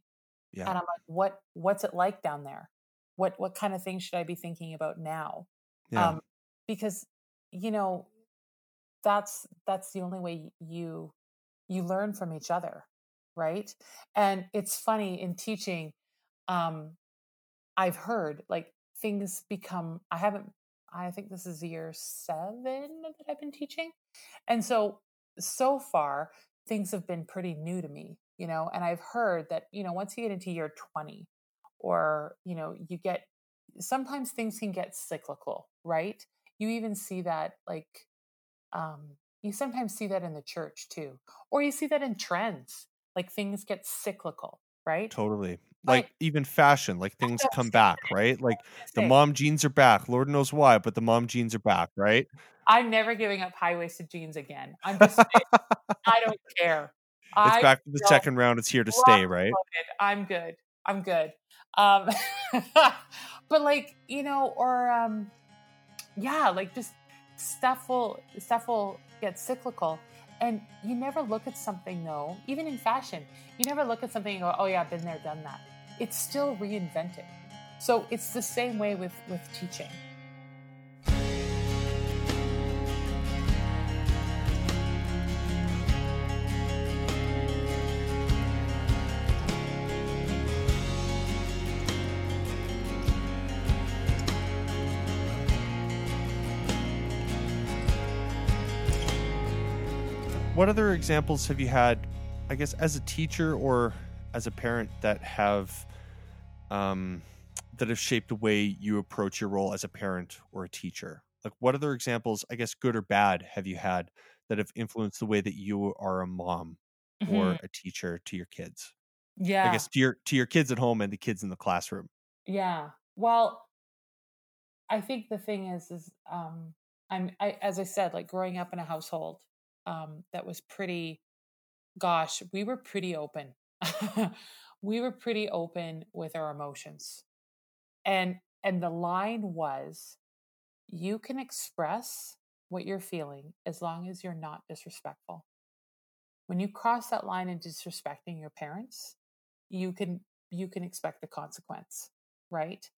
[SPEAKER 1] Yeah.
[SPEAKER 2] And I'm like, what what's it like down there? What what kind of things should I be thinking about now?
[SPEAKER 1] Yeah.
[SPEAKER 2] Um, because you know that's that's the only way you you learn from each other, right? And it's funny in teaching. Um, I've heard like things become. I haven't. I think this is year seven that I've been teaching, and so so far things have been pretty new to me, you know. And I've heard that you know once you get into year twenty, or you know you get sometimes things can get cyclical, right? You even see that like um, you sometimes see that in the church too, or you see that in trends, like things get cyclical, right?
[SPEAKER 1] Totally. Like even fashion, like things come back, right? Like the mom jeans are back. Lord knows why, but the mom jeans are back, right?
[SPEAKER 2] I'm never giving up high waisted jeans again. I'm just I don't care.
[SPEAKER 1] It's
[SPEAKER 2] I
[SPEAKER 1] back for the second round. It's here to stay, right?
[SPEAKER 2] I'm good. I'm good. Um, (laughs) but like you know, or um, yeah, like just stuff will stuff will get cyclical, and you never look at something though. Even in fashion, you never look at something and go, "Oh yeah, I've been there, done that." It's still reinvented. So it's the same way with with teaching.
[SPEAKER 1] What other examples have you had, I guess, as a teacher or as a parent that have um, that have shaped the way you approach your role as a parent or a teacher? Like, what other examples, I guess, good or bad, have you had that have influenced the way that you are a mom
[SPEAKER 2] Mhm.
[SPEAKER 1] or a teacher to your kids?
[SPEAKER 2] Yeah.
[SPEAKER 1] I guess to your to your kids at home and the kids in the classroom.
[SPEAKER 2] Yeah. Well, I think the thing is, is um, I'm I, as I said, like growing up in a household um, that was pretty. Gosh, we were pretty open. (laughs) we were pretty open with our emotions, and and the line was, you can express what you're feeling as long as you're not disrespectful. When you cross that line in disrespecting your parents, you can you can expect the consequence, right?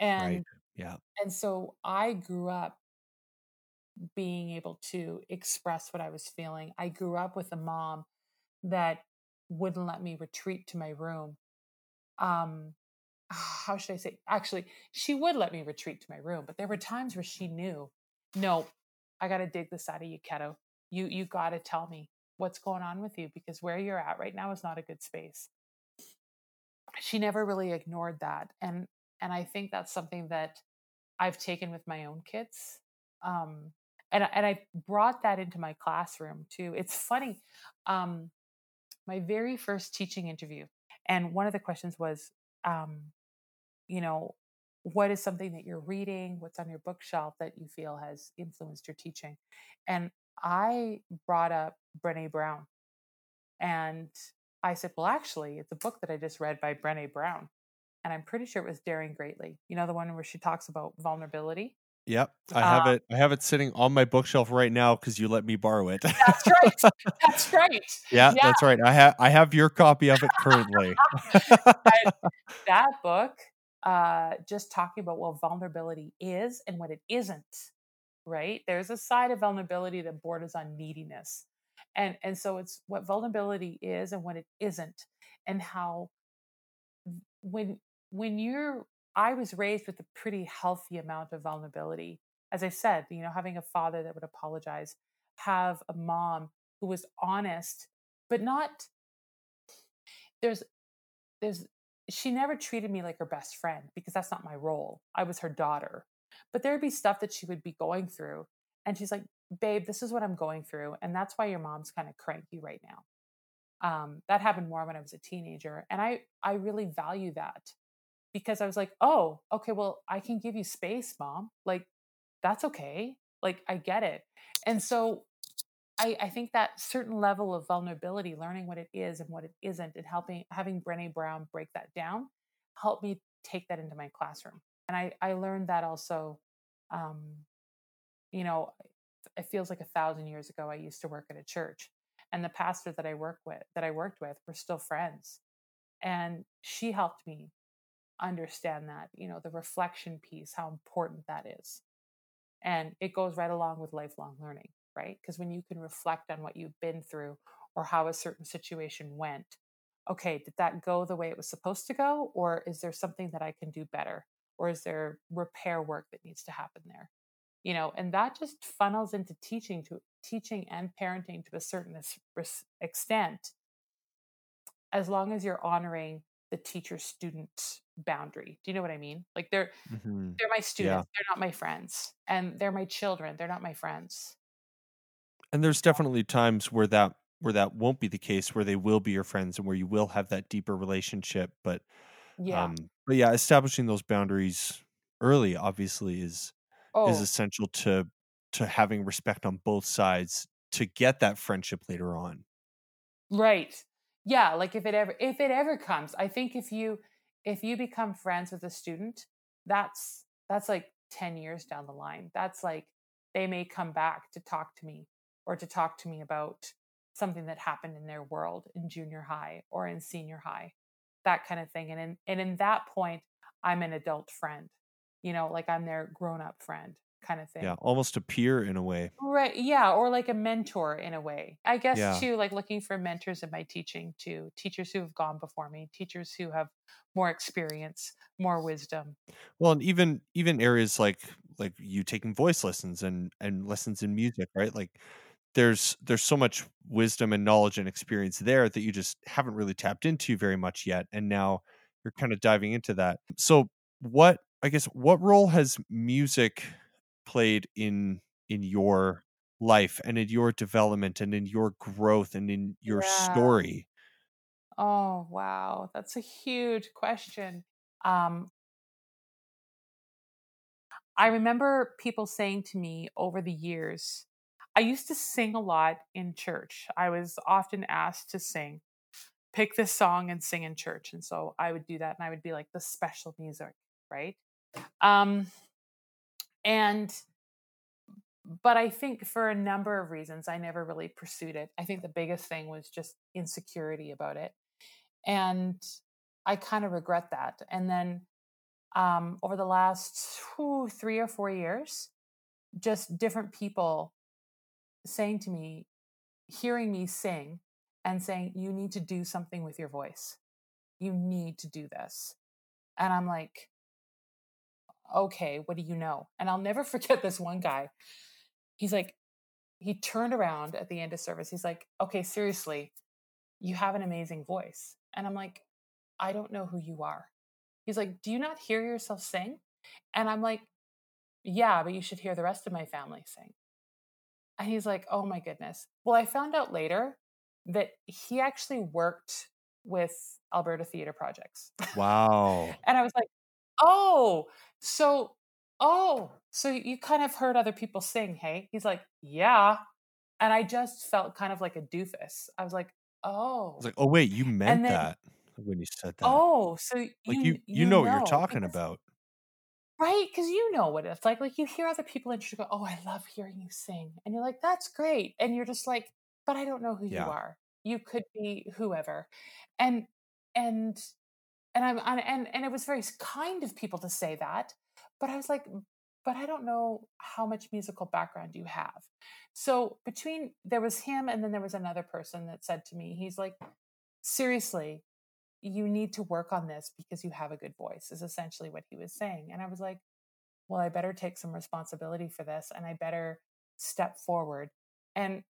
[SPEAKER 2] And
[SPEAKER 1] Right. Yeah.
[SPEAKER 2] and so I grew up being able to express what I was feeling. I grew up with a mom that wouldn't let me retreat to my room. Um, (sighs) how should I say? Actually, she would let me retreat to my room, but there were times where she knew, no, I got to dig this out of you, kiddo. You you got to tell me what's going on with you because where you're at right now is not a good space. She never really ignored that, and and I think that's something that I've taken with my own kids. Um, and I- and I brought that into my classroom too. It's funny. Um, my very first teaching interview, and one of the questions was, um, you know, what is something that you're reading? What's on your bookshelf that you feel has influenced your teaching? And I brought up Brene Brown, and I said, well, actually, it's a book that I just read by Brene Brown and I'm pretty sure it was Daring Greatly. You know the one where she talks about vulnerability.
[SPEAKER 1] Yep. I have
[SPEAKER 2] Uh,
[SPEAKER 1] it I have it sitting on my bookshelf right now because you let me borrow it.
[SPEAKER 2] That's right. That's (laughs) right.
[SPEAKER 1] yeah,
[SPEAKER 2] Yeah.
[SPEAKER 1] that's right. I have I have your copy of it currently. (laughs) (laughs)
[SPEAKER 2] That book, uh, just talking about what vulnerability is and what it isn't. Right? There's a side of vulnerability that borders on neediness, and and so it's what vulnerability is and what it isn't, and how when when you're I was raised with a pretty healthy amount of vulnerability. As I said, you know, having a father that would apologize, have a mom who was honest, but not there's there's she never treated me like her best friend because that's not my role. I was her daughter. But there'd be stuff that she would be going through and she's like, "Babe, this is what I'm going through and that's why your mom's kind of cranky right now." um, that happened more when I was a teenager, and I I really value that because I was like, oh, okay, well, I can give you space, mom. Like that's okay. Like I get it, and so I I think that certain level of vulnerability, learning what it is and what it isn't, and helping having Brené Brown break that down, helped me take that into my classroom, and I I learned that also. Um, you know, it feels like a thousand years ago. I used to work at a church, and the pastor that I work with, that I worked with, we're still friends, and she helped me understand that. You know, the reflection piece, how important that is, and it goes right along with lifelong learning, right? Because when you can reflect on what you've been through or how a certain situation went, okay, did that go the way it was supposed to go, or is there something that I can do better, or is there repair work that needs to happen there? you know and that just funnels into teaching to teaching and parenting to a certain extent as long as you're honoring the teacher student boundary do you know what i mean like they're
[SPEAKER 1] Mhm.
[SPEAKER 2] they're my students they're not my friends and they're my children they're not my friends
[SPEAKER 1] And there's definitely times where that where that won't be the case, where they will be your friends and where you will have that deeper relationship. But
[SPEAKER 2] yeah
[SPEAKER 1] um but yeah, establishing those boundaries early obviously is is
[SPEAKER 2] oh
[SPEAKER 1] essential to to having respect on both sides to get that friendship later on.
[SPEAKER 2] Right. Yeah, like if it ever if it ever comes, I think if you if you become friends with a student, that's that's like 10 years down the line. That's like they may come back to talk to me or to talk to me about something that happened in their world in junior high or in senior high. That kind of thing. And in and in that point, I'm an adult friend. You know, like I'm their grown-up friend kind of thing.
[SPEAKER 1] Yeah, almost a peer in a way.
[SPEAKER 2] Right. Yeah. Or like a mentor in a way. I guess
[SPEAKER 1] Yeah.
[SPEAKER 2] too, like looking for mentors in my teaching too. Teachers who have gone before me, teachers who have more experience, more wisdom.
[SPEAKER 1] Well, and even even areas like like you taking voice lessons and and lessons in music, right? Like there's there's so much wisdom and knowledge and experience there that you just haven't really tapped into very much yet and now you're kind of diving into that so what i guess what role has music played in in your life and in your development and in your growth and in your
[SPEAKER 2] Yeah.
[SPEAKER 1] story
[SPEAKER 2] Oh, wow. That's a huge question. Um, I remember people saying to me over the years, I used to sing a lot in church. I was often asked to sing, pick this song and sing in church. And so I would do that and I would be like the special music, right? Um, and but I think for a number of reasons, I never really pursued it. I think the biggest thing was just insecurity about it. And I kind of regret that. And then um, over the last whew, three or four years, just different people saying to me, hearing me sing and saying, You need to do something with your voice. You need to do this. And I'm like, Okay, what do you know? And I'll never (laughs) forget this one guy. He's like, he turned around at the end of service. He's like, Okay, seriously, you have an amazing voice. And I'm like, I don't know who you are. He's like, Do you not hear yourself sing? And I'm like, Yeah, but you should hear the rest of my family sing. And he's like, Oh my goodness. Well, I found out later that he actually worked with Alberta Theatre Projects.
[SPEAKER 1] wow (laughs)
[SPEAKER 2] and I was like, Oh, so, oh, so you kind of heard other people sing, hey? He's like, Yeah. And I just felt kind of like a doofus. I was like,
[SPEAKER 1] I
[SPEAKER 2] Oh.
[SPEAKER 1] was like oh wait you meant
[SPEAKER 2] then-
[SPEAKER 1] that when you said that
[SPEAKER 2] Oh, so you
[SPEAKER 1] like you you, know what you're talking
[SPEAKER 2] because-
[SPEAKER 1] about
[SPEAKER 2] right? Because you know what it's like. Like you hear other people and you go, "Oh, I love hearing you sing," and you're like, "That's great," and you're just like, "But I don't know who
[SPEAKER 1] Yeah.
[SPEAKER 2] you are. You could be whoever," and and and I'm and and, and it was very kind of people to say that, but I was like, "But I don't know how much musical background you have." So between there was him and then there was another person that said to me, he's like, "Seriously, you need to work on this because you have a good voice is essentially what he was saying and i was like well i better take some responsibility for this and i better step forward and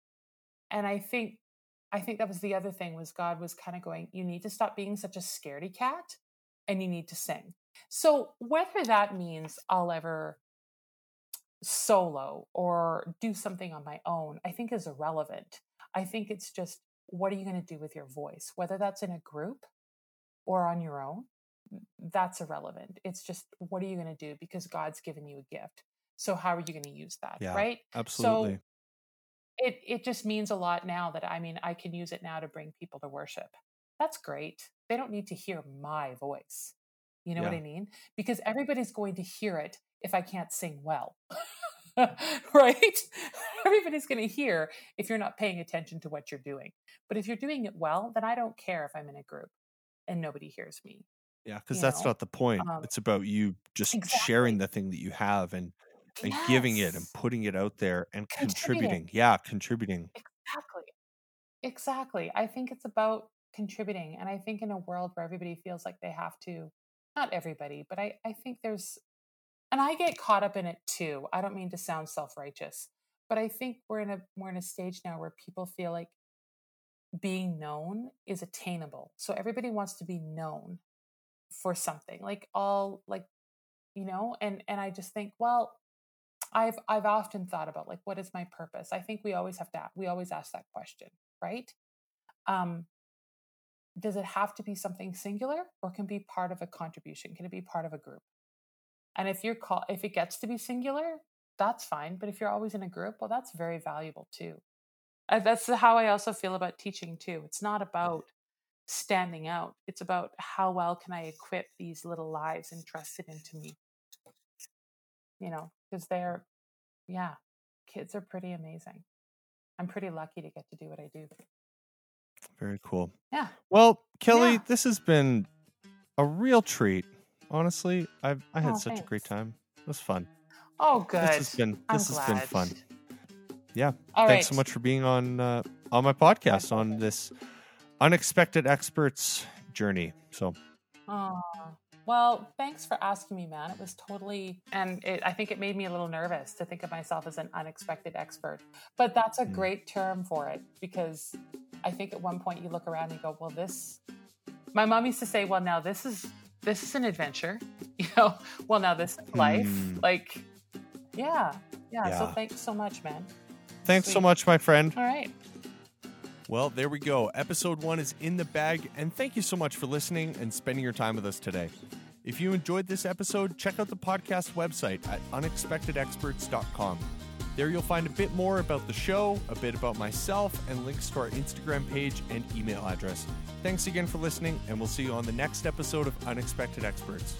[SPEAKER 2] and i think i think that was the other thing was god was kind of going you need to stop being such a scaredy cat and you need to sing so whether that means i'll ever solo or do something on my own i think is irrelevant i think it's just what are you going to do with your voice whether that's in a group or on your own, that's irrelevant. It's just what are you going to do because God's given you a gift. So how are you going to use that,
[SPEAKER 1] Yeah,
[SPEAKER 2] right?
[SPEAKER 1] absolutely
[SPEAKER 2] So it it just means a lot now that I mean I can use it now to bring people to worship. That's great. They don't need to hear my voice. You know what I mean? Because everybody's going to hear it if I can't sing well. (laughs) right? (laughs) Everybody's going to hear if you're not paying attention to what you're doing. But if you're doing it well, then I don't care if I'm in a group and nobody hears me.
[SPEAKER 1] Yeah, because that's
[SPEAKER 2] know?
[SPEAKER 1] not the point.
[SPEAKER 2] Um,
[SPEAKER 1] it's about you just sharing the thing that you have and and giving it and putting it out there and
[SPEAKER 2] Contributing.
[SPEAKER 1] contributing. Yeah, contributing.
[SPEAKER 2] Exactly. Exactly. I think it's about contributing. And I think in a world where everybody feels like they have to, not everybody, but I, I think there's, and I get caught up in it too. I don't mean to sound self righteous, but I think we're in a, we're in a stage now where people feel like being known is attainable. So everybody wants to be known for something like all like, you know, and, and I just think, well, I've I've often thought about like what is my purpose? I think we always have to we always ask that question, right? Um does it have to be something singular or can be part of a contribution? Can it be part of a group? And if you're call if it gets to be singular, that's fine. But if you're always in a group, well, that's very valuable too. Uh, that's how I also feel about teaching too. It's not about standing out. It's about how well can I equip these little lives entrusted into me. You know, because they're, yeah, kids are pretty amazing. I'm pretty lucky to get to do what I do.
[SPEAKER 1] Very cool.
[SPEAKER 2] Yeah.
[SPEAKER 1] Well, Kelly,
[SPEAKER 2] Yeah.
[SPEAKER 1] this has been a real treat. Honestly, I've I had
[SPEAKER 2] Oh,
[SPEAKER 1] such a great time. It was fun.
[SPEAKER 2] Oh, good.
[SPEAKER 1] This has been
[SPEAKER 2] I'm
[SPEAKER 1] this has been fun. Yeah.
[SPEAKER 2] All
[SPEAKER 1] Thanks so much for being on uh, on my podcast on this unexpected experts journey. So
[SPEAKER 2] Oh, Well, thanks for asking me, man. It was totally, and it, I think it made me a little nervous to think of myself as an unexpected expert. But that's a mm. great term for it because I think at one point you look around and you go, well, this, my mom used to say, well, now this is, this is an adventure, (laughs) you know, well, now this is life. Mm. Like, yeah, yeah, yeah. So thanks so much, man.
[SPEAKER 1] Thanks Sweet. so much, my friend.
[SPEAKER 2] All right.
[SPEAKER 1] Well, there we go. Episode one is in the bag, and thank you so much for listening and spending your time with us today. If you enjoyed this episode, check out the podcast website at unexpectedexperts.com. There you'll find a bit more about the show, a bit about myself, and links to our Instagram page and email address. Thanks again for listening, and we'll see you on the next episode of Unexpected Experts.